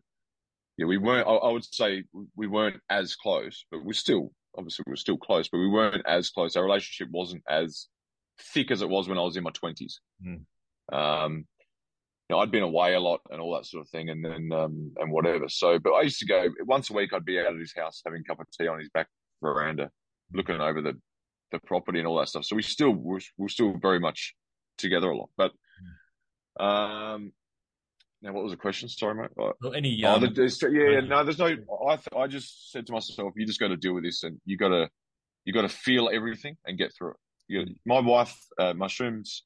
yeah, we weren't. I, I would say we weren't as close, but we're still obviously we were still close, but we weren't as close. Our relationship wasn't as thick as it was when I was in my twenties. Mm. Um, you know, I'd been away a lot and all that sort of thing, and then um, and whatever. So, but I used to go once a week. I'd be out at his house having a cup of tea on his back veranda, looking over the the property and all that stuff. So we still we're, we're still very much together a lot. But um, now what was the question? Sorry, mate. Uh, well, any um, oh, yeah, no, there's no. I I just said to myself, you just got to deal with this, and you got to you got to feel everything and get through it you know, my wife, uh, Mashoom's,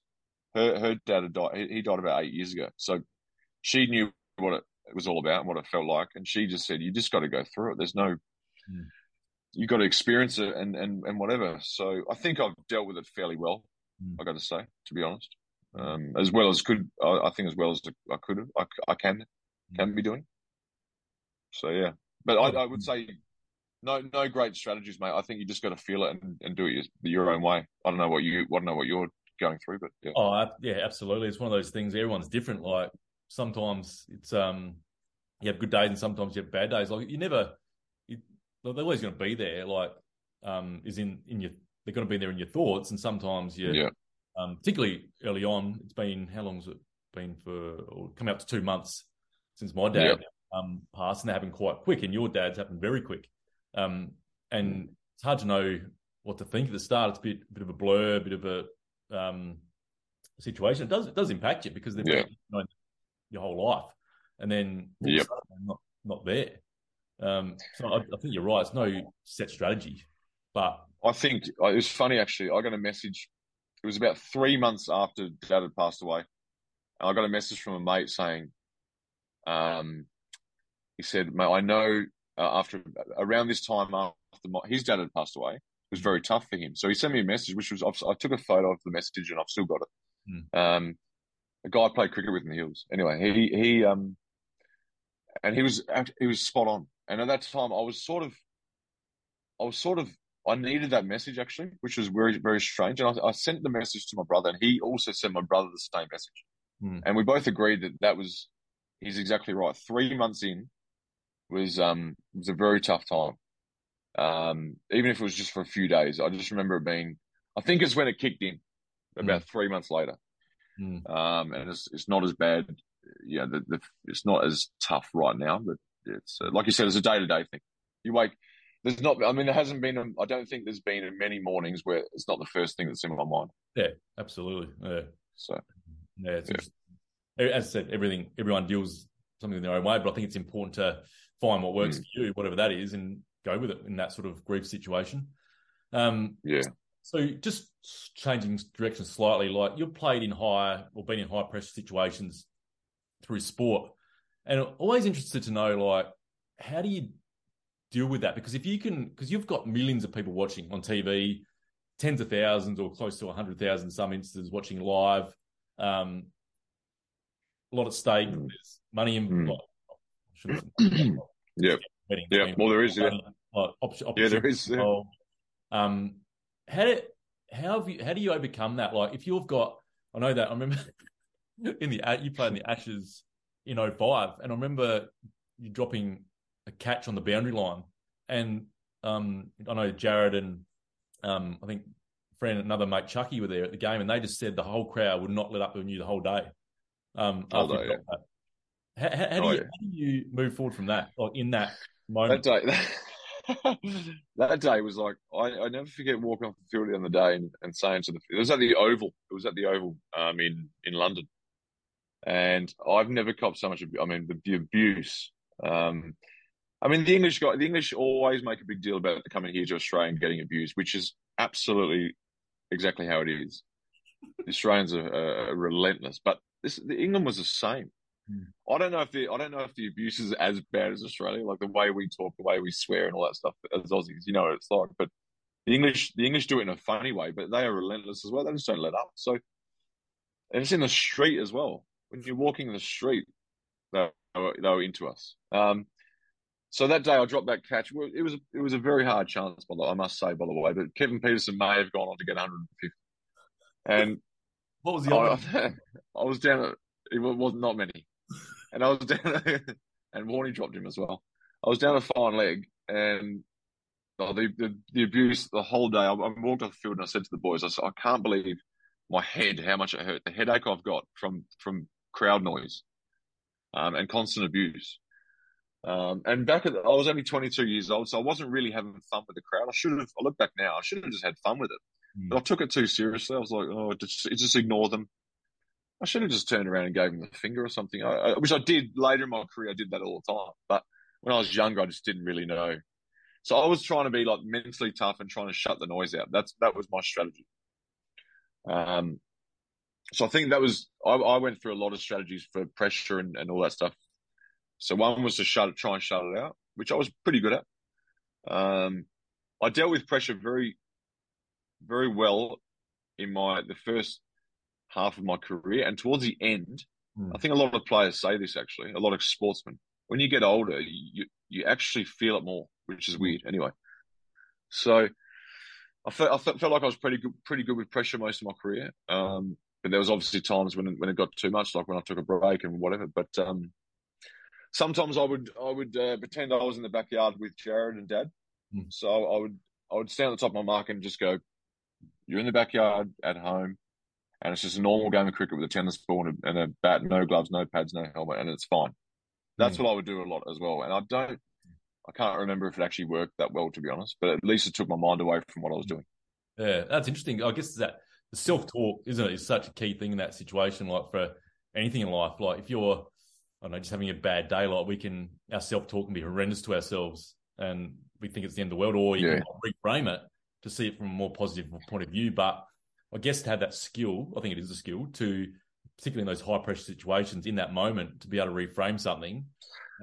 her her dad had died. He died about eight years ago, so she knew what it, it was all about and what it felt like, and she just said, "You just got to go through it. There's no." Mm. You got to experience it and, and, and whatever. So I think I've dealt with it fairly well. Mm. I got to say, to be honest, um, as well as could I, I, think as well as I could have, I, I can can be doing. So yeah, but I, I would say no, no great strategies, mate. I think you just got to feel it and, and do it your, own way. I don't know what you, I don't know what you're going through, but yeah. Oh, yeah, absolutely. It's one of those things. Everyone's different. Like sometimes it's um, you have good days and sometimes you have bad days. Like you never, you, they're always going to be there. Like um, is in in your, they're going to be there in your thoughts, and sometimes you, yeah. Um, particularly early on, it's been how long's it been for? coming up to two months since my dad um passed, and they happened quite quick, and your dad's happened very quick. Um, and mm. it's hard to know what to think at the start. It's a bit, bit of a blur, a bit of a um, situation. It does it does impact you because they've yeah. been your whole life, and then yep. not not there. Um, so I, I, think you're right. It's no set strategy, but I think uh, it was funny actually. I got a message. It was about three months after Dad had passed away. And I got a message from a mate saying, um, he said, "Mate, I know uh, after around this time after my, his dad had passed away. It was very tough for him. So he sent me a message, which was I took a photo of the message and I've still got it. Mm. Um, a guy I played cricket with in the hills. Anyway, he he um, and he was he was spot on. And at that time, I was sort of, I was sort of, I needed that message actually, which was very very strange. And I, I sent the message to my brother, and he also sent my brother the same message. Mm. And we both agreed that that was he's exactly right. Three months in, was um was a very tough time. Um, even if it was just for a few days, I just remember it being. I think it's when it kicked in, about mm. three months later. Mm. Um, and it's it's not as bad yeah, the, the, it's not as tough right now, but it's uh, like you said, it's a day to day thing. You wake. There's not. I mean, there hasn't been. I don't think there's been many mornings where it's not the first thing that's in my mind. Yeah, absolutely. Yeah. So yeah, it's yeah. as I said, everything. Everyone deals something in their own way, but I think it's important to find what works mm. for you, whatever that is, and go with it in that sort of grief situation. Um, yeah. So just changing direction slightly, like you've played in high or been in high pressure situations through sport, and always interested to know like how do you deal with that? Because if you can, because you've got millions of people watching on TV, tens of thousands or close to hundred thousand some instances watching live. Um, a lot at stake. Mm. There's money in. Mm. yeah. Yeah. Well, there is. Yeah. Like, op- yeah, there is. Yeah. Um, how do, how have you how do you overcome that? Like if you've got I know that I remember in the you played in the Ashes in 05 and I remember you dropping a catch on the boundary line and um, I know Jared and um, I think friend another mate Chucky were there at the game and they just said the whole crowd would not let up on you the whole day. Um, whole day, yeah. How, how, how, do oh, you, yeah. how, do you, move forward from that? Like in that moment, that day, that day was like I, I never forget walking off the field on the other day and, and saying to the it was at the Oval. It was at the Oval um, in in London, and I've never copped so much. I mean, the, the abuse. Um, I mean, the English guy, the English always make a big deal about coming here to Australia and getting abused, which is absolutely exactly how it is. The Australians are, are relentless, but this the England was the same. Mm. I don't know if the I don't know if the abuse is as bad as Australia, like the way we talk, the way we swear, and all that stuff as Aussies. You know what it's like. But the English, the English do it in a funny way, but they are relentless as well. They just don't let up. So, and it's in the street as well. When you're walking in the street, they were, they were into us. Um, so that day I dropped that catch. It was it was a very hard chance, by the I must say, by the way. But Kevin Pietersen may have gone on to get 150. And what was the other? I, I was down at it was not many and I was down, and Warnie dropped him as well. I was down a fine leg, and oh, the, the, the abuse the whole day. I, I, walked off the field and I said to the boys, I said, I can't believe my head, how much it hurt, the headache I've got from from crowd noise, um, and constant abuse. Um, and back at the, I was only 22 years old, so I wasn't really having fun with the crowd. I should have. I look back now, I should have just had fun with it, mm. but I took it too seriously. I was like, oh, just, just ignore them. I should have just turned around and gave him the finger or something, I, I, which I did later in my career. I did that all the time. But when I was younger, I just didn't really know. So I was trying to be like mentally tough and trying to shut the noise out. That's that was my strategy. Um, so I think that was I, I went through a lot of strategies for pressure and, and all that stuff. So one was to shut try and shut it out, which I was pretty good at. Um, I dealt with pressure very, very well in my the first half of my career. And towards the end, mm. I think a lot of players say this actually, a lot of sportsmen. When you get older, you you actually feel it more, which is weird. Anyway, so I felt I felt, like I was pretty good, pretty good with pressure most of my career. Um, but there was obviously times when when it got too much, like when I took a break and whatever. But um, sometimes I would I would uh, pretend I was in the backyard with Jared and Dad. Mm. So I would I would stand on the top of my mark and just go, "You're in the backyard at home and it's just a normal game of cricket with a tennis ball and a, and a bat, no gloves, no pads, no helmet, and it's fine. That's mm. what I would do a lot as well. And I don't, I can't remember if it actually worked that well, to be honest, but at least it took my mind away from what I was doing. Yeah, that's interesting. I guess that the self talk, isn't it, is such a key thing in that situation. Like for anything in life, like if you're, I don't know, just having a bad day, like we can, our self talk can be horrendous to ourselves and we think it's the end of the world, or you yeah. can reframe it to see it from a more positive point of view. But I guess to have that skill, I think it is a skill to, particularly in those high pressure situations, in that moment, to be able to reframe something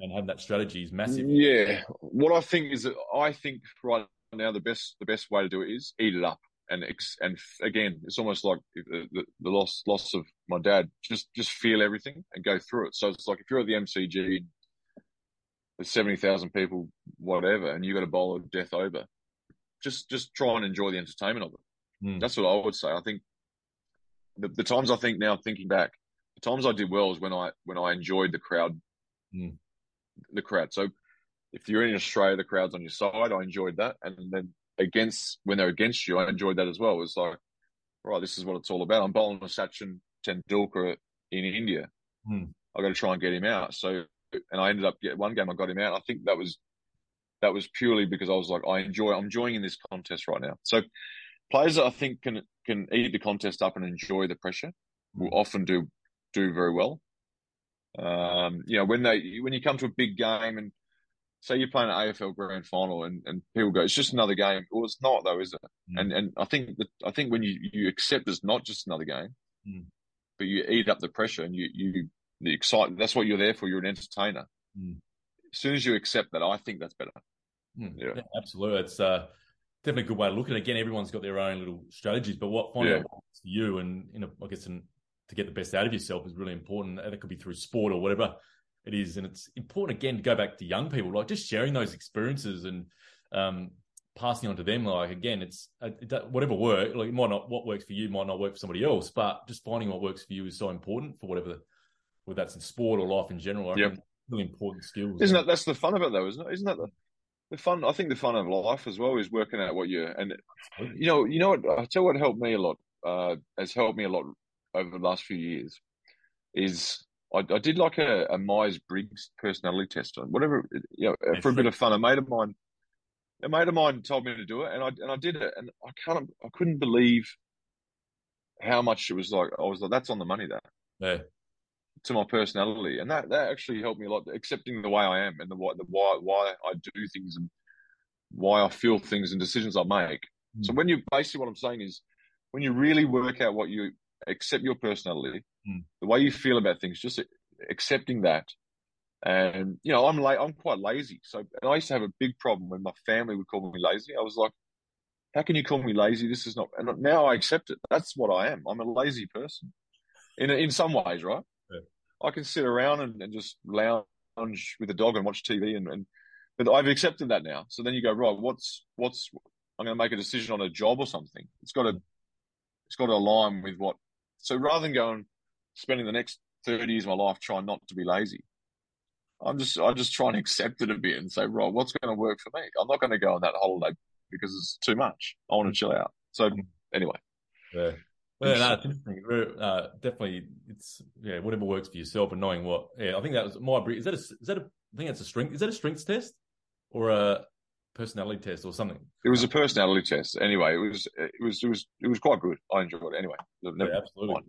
and have that strategy is massive. Yeah, what I think is that I think right now the best the best way to do it is eat it up and and again, it's almost like the, the, the, loss loss of my dad. Just just feel everything and go through it. So it's like if you're at the MCG, there's seventy thousand people, whatever, and you got a bowl of death over. Just just try and enjoy the entertainment of it. Mm. That's what I would say. I think the, the, times I think now, thinking back, the times I did well is when I when I enjoyed the crowd, mm. the crowd. So if you're in Australia, the crowd's on your side. I enjoyed that, and then against when they're against you, I enjoyed that as well. It was like, right, this is what it's all about. I'm bowling a Sachin Tendulkar in India. Mm. I got to try and get him out. So, and I ended up get one game I got him out. I think that was that was purely because I was like, I enjoy, I'm enjoying in this contest right now. So, players that I think can can eat the contest up and enjoy the pressure will often do do very well. Um, you know, when they when you come to a big game and say you're playing an AFL grand final and, and people go, it's just another game. Well, it's not though, is it? Mm. And and I think that I think when you, you accept it's not just another game, mm. but you eat up the pressure and you you the excitement. That's what you're there for. You're an entertainer. Mm. As soon as you accept that, I think that's better. Mm. Yeah. yeah. absolutely. It's uh, definitely a good way to look at it. Again, everyone's got their own little strategies, but what finding yeah. you and you know, I guess in, to get the best out of yourself is really important. And it could be through sport or whatever it is. And it's important again to go back to young people, like just sharing those experiences and um, passing on to them. Like again, it's uh, it, whatever work. Like it might not what works for you might not work for somebody else, but just finding what works for you is so important for whatever, whether that's in sport or life in general. Yeah, really important skills. Isn't that that's the fun of it though? Isn't it? Isn't that the the fun? I think the fun of life as well is working out what you and you know you know what I tell what helped me a lot. Uh, has helped me a lot over the last few years is I, I did like a, a Myers Briggs personality test, whatever, you know, for a bit of fun. A mate of mine, a mate of mine told me to do it, and I and I did it, and I can't, I couldn't believe how much it was like. I was like, that's on the money, that. Yeah. To my personality, and that that actually helped me a lot, accepting the way I am and the why the why why I do things and why I feel things and decisions I make. Mm. So when you basically what I'm saying is, when you really work out what you accept your personality, mm. the way you feel about things, just accepting that. And you know, I'm la- I'm quite lazy. So, and I used to have a big problem when my family would call me lazy. I was like, "How can you call me lazy? This is not." And now I accept it. That's what I am. I'm a lazy person, in in some ways, right? Yeah. I can sit around and, and just lounge with a dog and watch TV, and, and but I've accepted that now. So then you go, right? What's what's I'm going to make a decision on a job or something. It's got to it's got to align with what so rather than going spending the next 30 years of my life trying not to be lazy, I'm just I just try and accept it a bit and say, right, what's going to work for me? I'm not going to go on that holiday because it's too much. I want to chill out. So anyway. Yeah. Well, no, it's interesting. Uh, definitely, it's yeah, whatever works for yourself and knowing what. Yeah, I think that was my. Is that a? Is that a? I think that's a strength. Is that a strengths test or a personality test or something? It was a personality test. Anyway, it was it was it was it was quite good. I enjoyed it. Anyway, yeah, absolutely.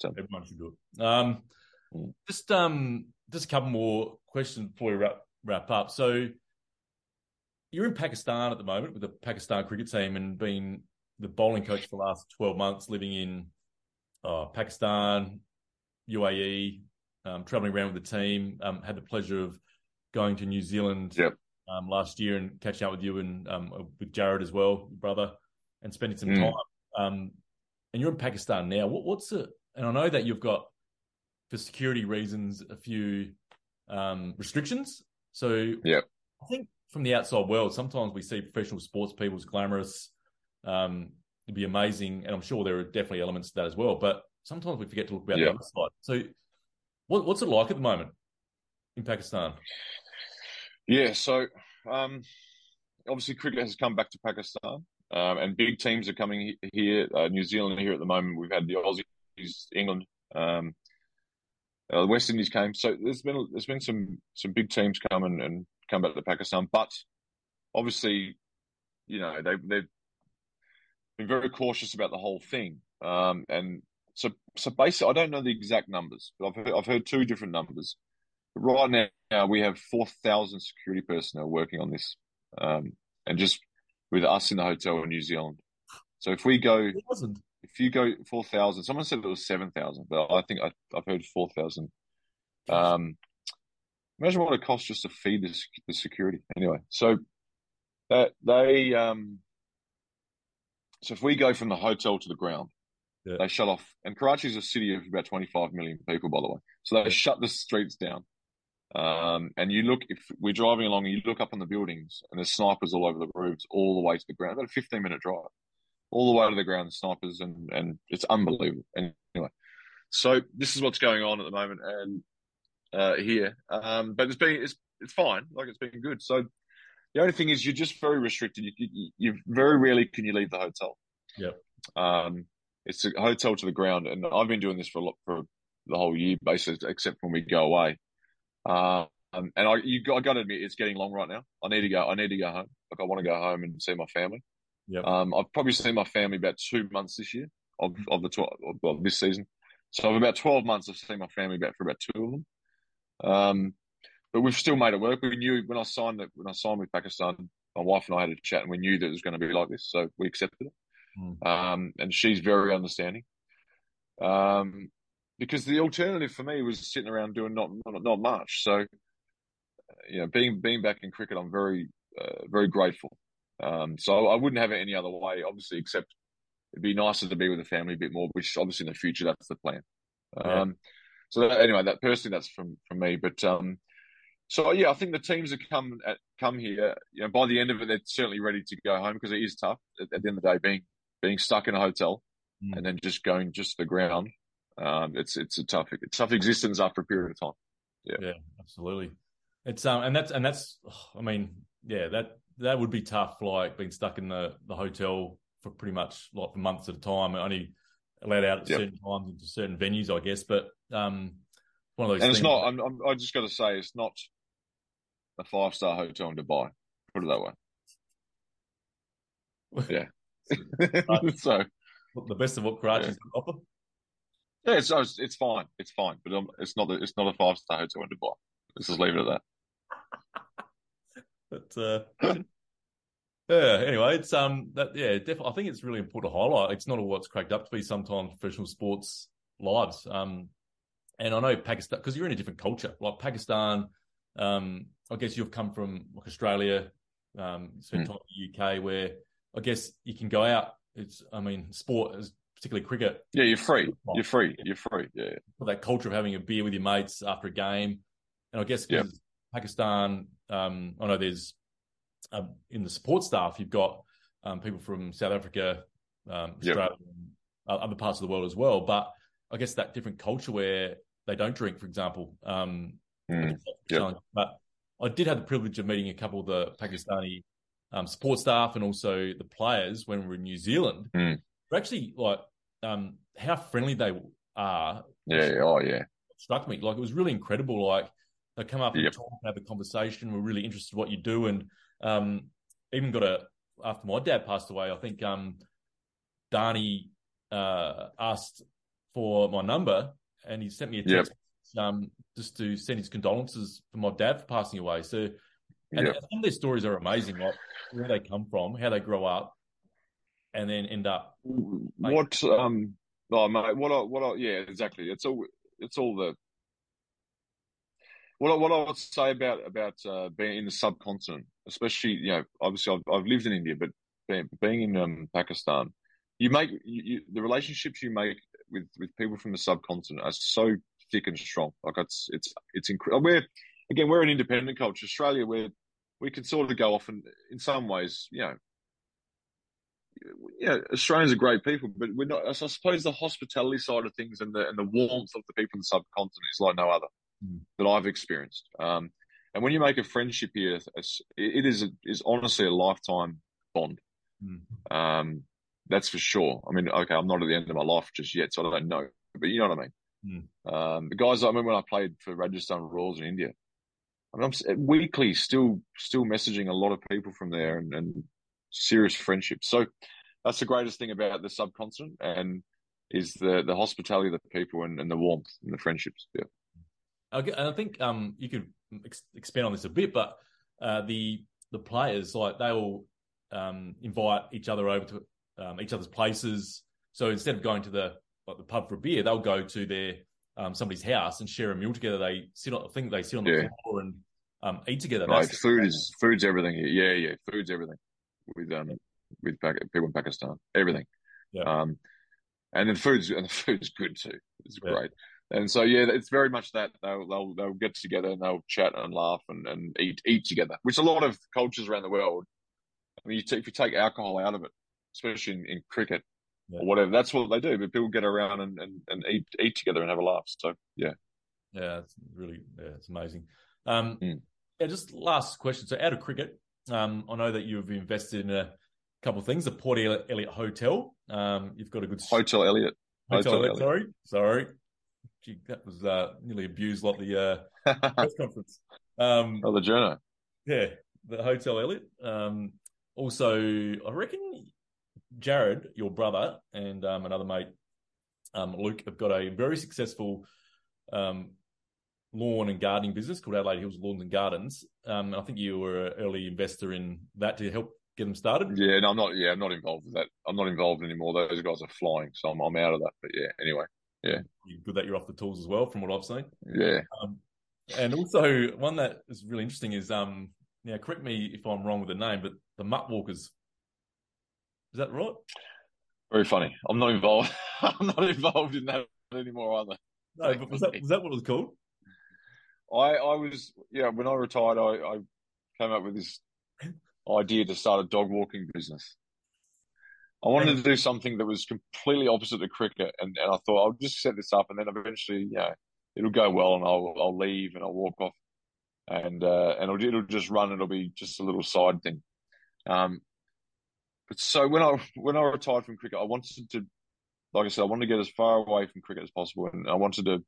So, Everyone should do it. Um, mm. just um, just a couple more questions before we wrap wrap up. So, you're in Pakistan at the moment with the Pakistan cricket team and been the bowling coach for the last twelve months, living in uh, Pakistan, UAE, um, traveling around with the team. Um, had the pleasure of going to New Zealand yep um, last year and catching up with you and um, with Jared as well, your brother, and spending some mm. time. Um, and you're in Pakistan now. What, what's it? And I know that you've got, for security reasons, a few um, restrictions. So yeah, I think from the outside world, sometimes we see professional sports people as glamorous. Um, it'd be amazing, and I'm sure there are definitely elements to that as well. But sometimes we forget to look about yeah. the other side. So, what, what's it like at the moment in Pakistan? Yeah, so um, obviously cricket has come back to Pakistan, um, and big teams are coming here. Uh, New Zealand here at the moment. We've had the Aussies, England, um, uh, the West Indies came. So there's been there's been some some big teams come and, and come back to Pakistan, but obviously, you know they they've been very cautious about the whole thing. Um, and so so basically, I don't know the exact numbers, but I've heard, I've heard two different numbers. Right now, we have 4,000 security personnel working on this, um, and just with us in the hotel in New Zealand. So if we go, if you go 4,000, someone said it was 7,000, but I think I, have heard 4,000. Um, imagine what it costs just to feed the, the security. Anyway, so that they, um, so if we go from the hotel to the ground, yeah. they shut off, and Karachi is a city of about 25 million people, by the way. So they shut the streets down. Um, and you look, if we're driving along, you look up on the buildings and there's snipers all over the roofs, all the way to the ground. About a 15 minute drive, all the way to the ground, snipers, and, and it's unbelievable. Anyway, so this is what's going on at the moment and uh, here. Um, but it's been, it's, it's fine. Like it's been good. So the only thing is you're just very restricted. You, you, you very rarely can you leave the hotel. Yep. Um, it's a hotel to the ground. And I've been doing this for a lot, for the whole year, basically, except when we go away. Um, and I, you, I got to admit, it's getting long right now. I need to go. I need to go home. Like I want to go home and see my family. Yeah. Um, I've probably seen my family about two months this year of of the twelve of this season. So I've about twelve months. I've seen my family about for about two of them. Um, but we've still made it work. We knew when I signed it, when I signed with Pakistan, my wife and I had a chat, and we knew that it was going to be like this, so we accepted it. Mm. Um, and she's very understanding. Um, because the alternative for me was sitting around doing not not, not much. So, you know, being being back in cricket, I'm very uh, very grateful. Um, so I wouldn't have it any other way, obviously, except it'd be nicer to be with the family a bit more. Which obviously in the future that's the plan. Yeah. Um, so that, anyway, that personally, that's from from me. But um, so yeah, I think the teams that come at, come here, you know, by the end of it, they're certainly ready to go home because it is tough. At, at, the end of the day, being being stuck in a hotel Mm. and then just going just to the ground, um, it's it's a tough tough existence after a period of time. Yeah, absolutely. It's um, and that's and that's, I mean, yeah, that that would be tough. Like being stuck in the the hotel for pretty much like for months at a time, only allowed out at Yep. certain times into certain venues, I guess. But um, one of those. And it's not. I'm, I'm I just got to say, it's not a five star hotel in Dubai. Put it that way. Yeah. so the best of what Karachi's to offer. Yeah, it's it's, it's fine. It's fine, but um, it's not. It's not a five star hotel in Dubai. Let's just leave it at that. But uh, yeah, anyway, it's um that yeah, definitely. I think it's really important to highlight. It's not all what's cracked up to be sometimes professional sports lives. Um, and I know Pakistan because you're in a different culture. Like Pakistan, um, I guess you've come from like Australia, um, spent Mm. time in the UK, where I guess you can go out. It's I mean, sport is particularly cricket. Yeah, you're free. You're free. You're free. Yeah. that culture of having a beer with your mates after a game. And I guess Pakistan, um, I know there's um, in the support staff, you've got um, people from South Africa, um, Yep. Australia, and o- other parts of the world as well. But I guess that different culture where they don't drink, for example. Um, Mm. Yep. Yep. But I did have the privilege of meeting a couple of the Pakistani um, support staff and also the players when we were in New Zealand. Mm. We're actually like um, how friendly they are Yeah. Oh, yeah. struck me. Like it was really incredible. Like they come up and talk, have a conversation. We're really interested in what you do, and um, even got a after my dad passed away. I think um, Darnie uh, asked for my number, and he sent me a Yep. text um, just to send his condolences for my dad for passing away. So, and Yep. some of their stories are amazing, like where they come from, how they grow up, and then end up. What um oh mate, what I what I yeah, exactly. It's all it's all the what I, what I would say about about uh, being in the subcontinent, especially you know, obviously I've I've lived in India, but being, in um, Pakistan, you make you, you, the relationships you make with with people from the subcontinent are so thick and strong. Like it's it's it's incredible. We're again we're an independent culture. Australia, where we can sort of go off and in some ways, you know, yeah, Australians are great people, but we're not. I suppose the hospitality side of things and the and the warmth of the people in the subcontinent is like no other Mm. that I've experienced. Um, and when you make a friendship here, it's- a, is honestly a lifetime bond. Mm. Um, that's for sure. I mean, okay, I'm not at the end of my life just yet, so I don't know, but you know what I mean. Um, the guys I remember when I played for Rajasthan Royals in India. I mean, I'm weekly still still messaging a lot of people from there and, and serious friendships. So that's the greatest thing about the subcontinent and is the the hospitality of the people and, and the warmth and the friendships. Yeah. Okay, and I think um, you could ex- expand on this a bit, but uh, the the players like they will um, invite each other over to um, each other's places. So instead of going to the like the pub for a beer, they'll go to their um, somebody's house and share a meal together. They sit on, I think they sit on the Yeah. floor and um, eat together. Right. That's- Food is food's everything here. Yeah, yeah. Food's everything with um with Pak- people in Pakistan. Everything. Yeah. Um, and the food's and the food's good too. It's Yeah. great. And so yeah, it's very much that they'll they'll, they'll get together and they'll chat and laugh and, and eat eat together, which a lot of cultures around the world. I mean, you take, if you take alcohol out of it, especially in, in cricket Yeah. or whatever, that's what they do. But people get around and, and, and eat eat together and have a laugh. So yeah. Yeah, it's really yeah, it's amazing. Um, Mm. Yeah, just last question. So out of cricket, um, I know that you've invested in a couple of things. The Port Elliot Hotel. Um, you've got a good Hotel Elliot. Hotel Hotel Elliot, sorry, sorry. gee, that was uh, nearly abused like the uh, press conference. Um, oh, the journal. Yeah, the Hotel Elliot. Um, also, I reckon Jared, your brother, and um, another mate, um, Luke, have got a very successful um, lawn and gardening business called Adelaide Hills Lawns and Gardens. Um, I think you were an early investor in that to help get them started. Yeah, no, I'm not. Yeah, I'm not involved with that. I'm not involved anymore. Those guys are flying, so I'm, I'm out of that. But yeah, anyway, yeah. Good that you're off the tools as well, from what I've seen. Yeah. Um, and also one that is really interesting is um now correct me if I'm wrong with the name, but the Mutt Walkers. Is that right? Very funny. I'm not involved. I'm not involved in that anymore either. No, but was that was that what it was called? I I was yeah. When I retired, I, I came up with this idea to start a dog walking business. I wanted to do something that was completely opposite to cricket, and, and I thought I'll just set this up, and then eventually, yeah, it'll go well, and I'll I'll leave and I'll walk off, and uh, and it'll, it'll just run. It'll be just a little side thing. Um, but so when I when I retired from cricket, I wanted to, like I said, I wanted to get as far away from cricket as possible, and I wanted to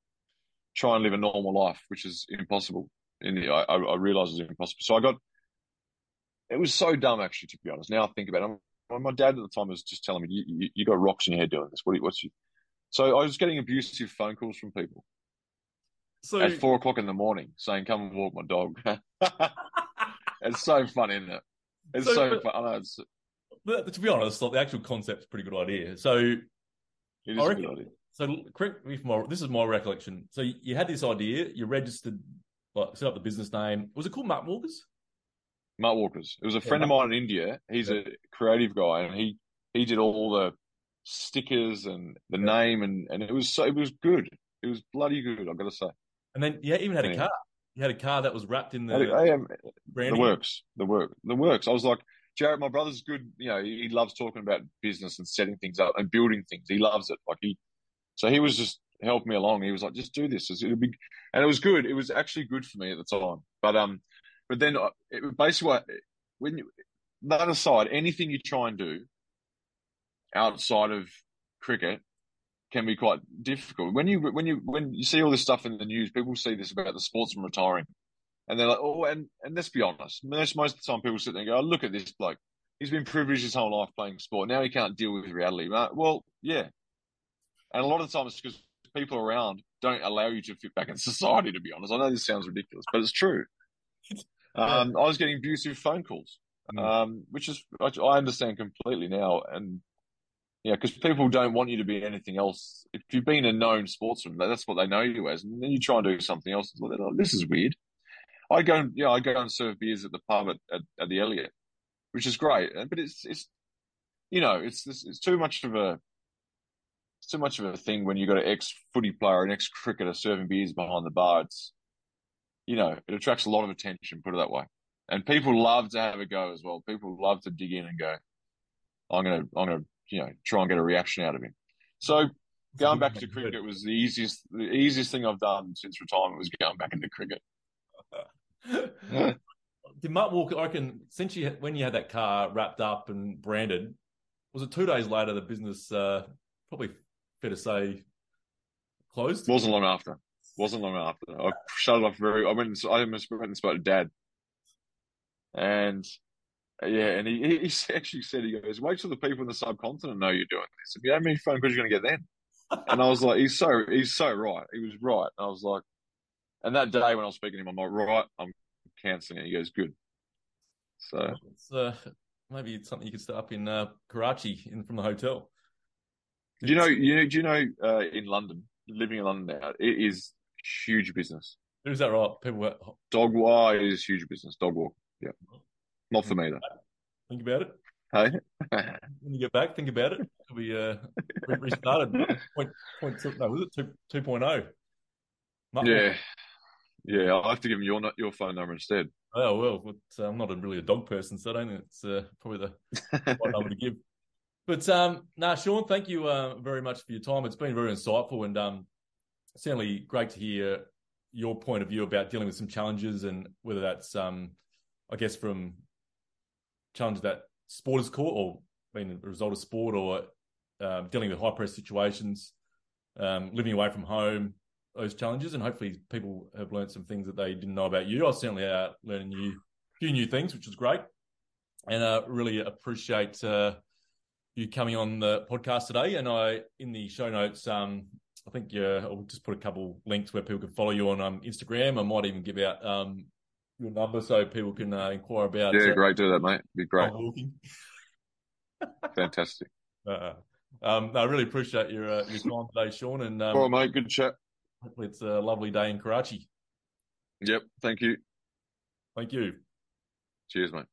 try and live a normal life, which is impossible. In the, I, I realized it was impossible. So I got. It was so dumb, actually, to be honest. Now I think about it. My dad at the time was just telling me, "You, you, you got rocks in your head doing this. What, what's you?" So I was getting abusive phone calls from people. So at four o'clock in the morning, saying, "Come and walk my dog." it's so fun, isn't it? It's so, so fun. I know it's, but to be honest, like the actual concept's a pretty good idea. So it is a good idea. So correct me if my this is my recollection. So you had this idea, you registered, like set up the business name. Was it called Mutt Walkers? Mutt Walkers. It was a friend yeah, of mine in India. He's yeah. a creative guy, and he he did all the stickers and the yeah. name, and and it was so it was good. It was bloody good. I've got to say. And then you even had a car. You had a car that was wrapped in the. I, I am, the works, the work, the works. I was like, Jared, my brother's good. You know, he loves talking about business and setting things up and building things. He loves it. Like he, so he was just helping me along. He was like, just do this. It'll be, and it was good. It was actually good for me at the time. But um, but then uh, it, basically, when you, that aside, anything you try and do outside of cricket can be quite difficult. When you when you when you see all this stuff in the news, people see this about the sportsman retiring. And they're like, oh, and, and let's be honest, most, most of the time people sit there and go, oh, look at this bloke. He's been privileged his whole life playing sport. Now he can't deal with reality. Well, yeah. And a lot of the time it's because people around don't allow you to fit back in society, to be honest. I know this sounds ridiculous, but it's true. Um, I was getting abusive phone calls, mm. um, which is, I understand completely now. And yeah, because people don't want you to be anything else. If you've been a known sportsman, that's what they know you as. And then you try and do something else. Like, oh, this is weird. I go and yeah, I go and serve beers at the pub at, at, at the Elliot, which is great. But it's it's you know it's it's, it's too much of a too much of a thing when you've got an ex footy player, an ex cricketer serving beers behind the bar. It's you know it attracts a lot of attention. Put it that way, and people love to have a go as well. People love to dig in and go. I'm gonna I'm gonna you know try and get a reaction out of him. So going back to cricket was the easiest the easiest thing I've done since retirement was going back into cricket. Did Mutt Walker? I reckon since you when you had that car wrapped up and branded, was it two days later the business uh, probably fair to say closed? Wasn't long after. Wasn't long after. I shut it off very. I went. And, I went and spoke to Dad, and yeah, and he, he actually said he goes, "Wait till the people in the subcontinent know you're doing this. If you have many phone calls, you're going to get then." and I was like, "He's so he's so right. He was right." And I was like, and that day when I was speaking to him, I'm like, right, I'm cancelling it. He goes, good. So it's, uh, maybe it's something you could start up in uh, Karachi in, from the hotel. Do you know? You know? Do you know? Uh, in London, living in London now, it is huge business. Is that right? People dog walk is huge business. Dog walk, yeah. Not for me though. Think about it. Hey, when you get back, think about it. It'll be uh, restarted. point, point, no, was it two two point oh? Yeah, yeah, I'll have to give him your your phone number instead. Oh well, but, uh, I'm not a, really a dog person, so I don't think it's uh, probably the right number to give. But um, now, Shaun, thank you uh, very much for your time. It's been very insightful and um, certainly great to hear your point of view about dealing with some challenges and whether that's, um, I guess, from challenges that sport is caught or being a result of sport or um, dealing with high press situations, um, living away from home, those challenges, and hopefully people have learned some things that they didn't know about you. I certainly out learning new, few new things, which was great, and uh, really appreciate uh, you coming on the podcast today. And I, in the show notes, um, I think yeah, I'll just put a couple links where people can follow you on um, Instagram. I might even give out um, your number so people can uh, inquire about. Yeah, uh, great. Do that, mate. Be great. Fantastic. Uh, um, I really appreciate your uh, your time today, Shaun. And um, all right, mate. Good chat. Hopefully, it's a lovely day in Karachi. Yep. Thank you. Thank you. Cheers, mate.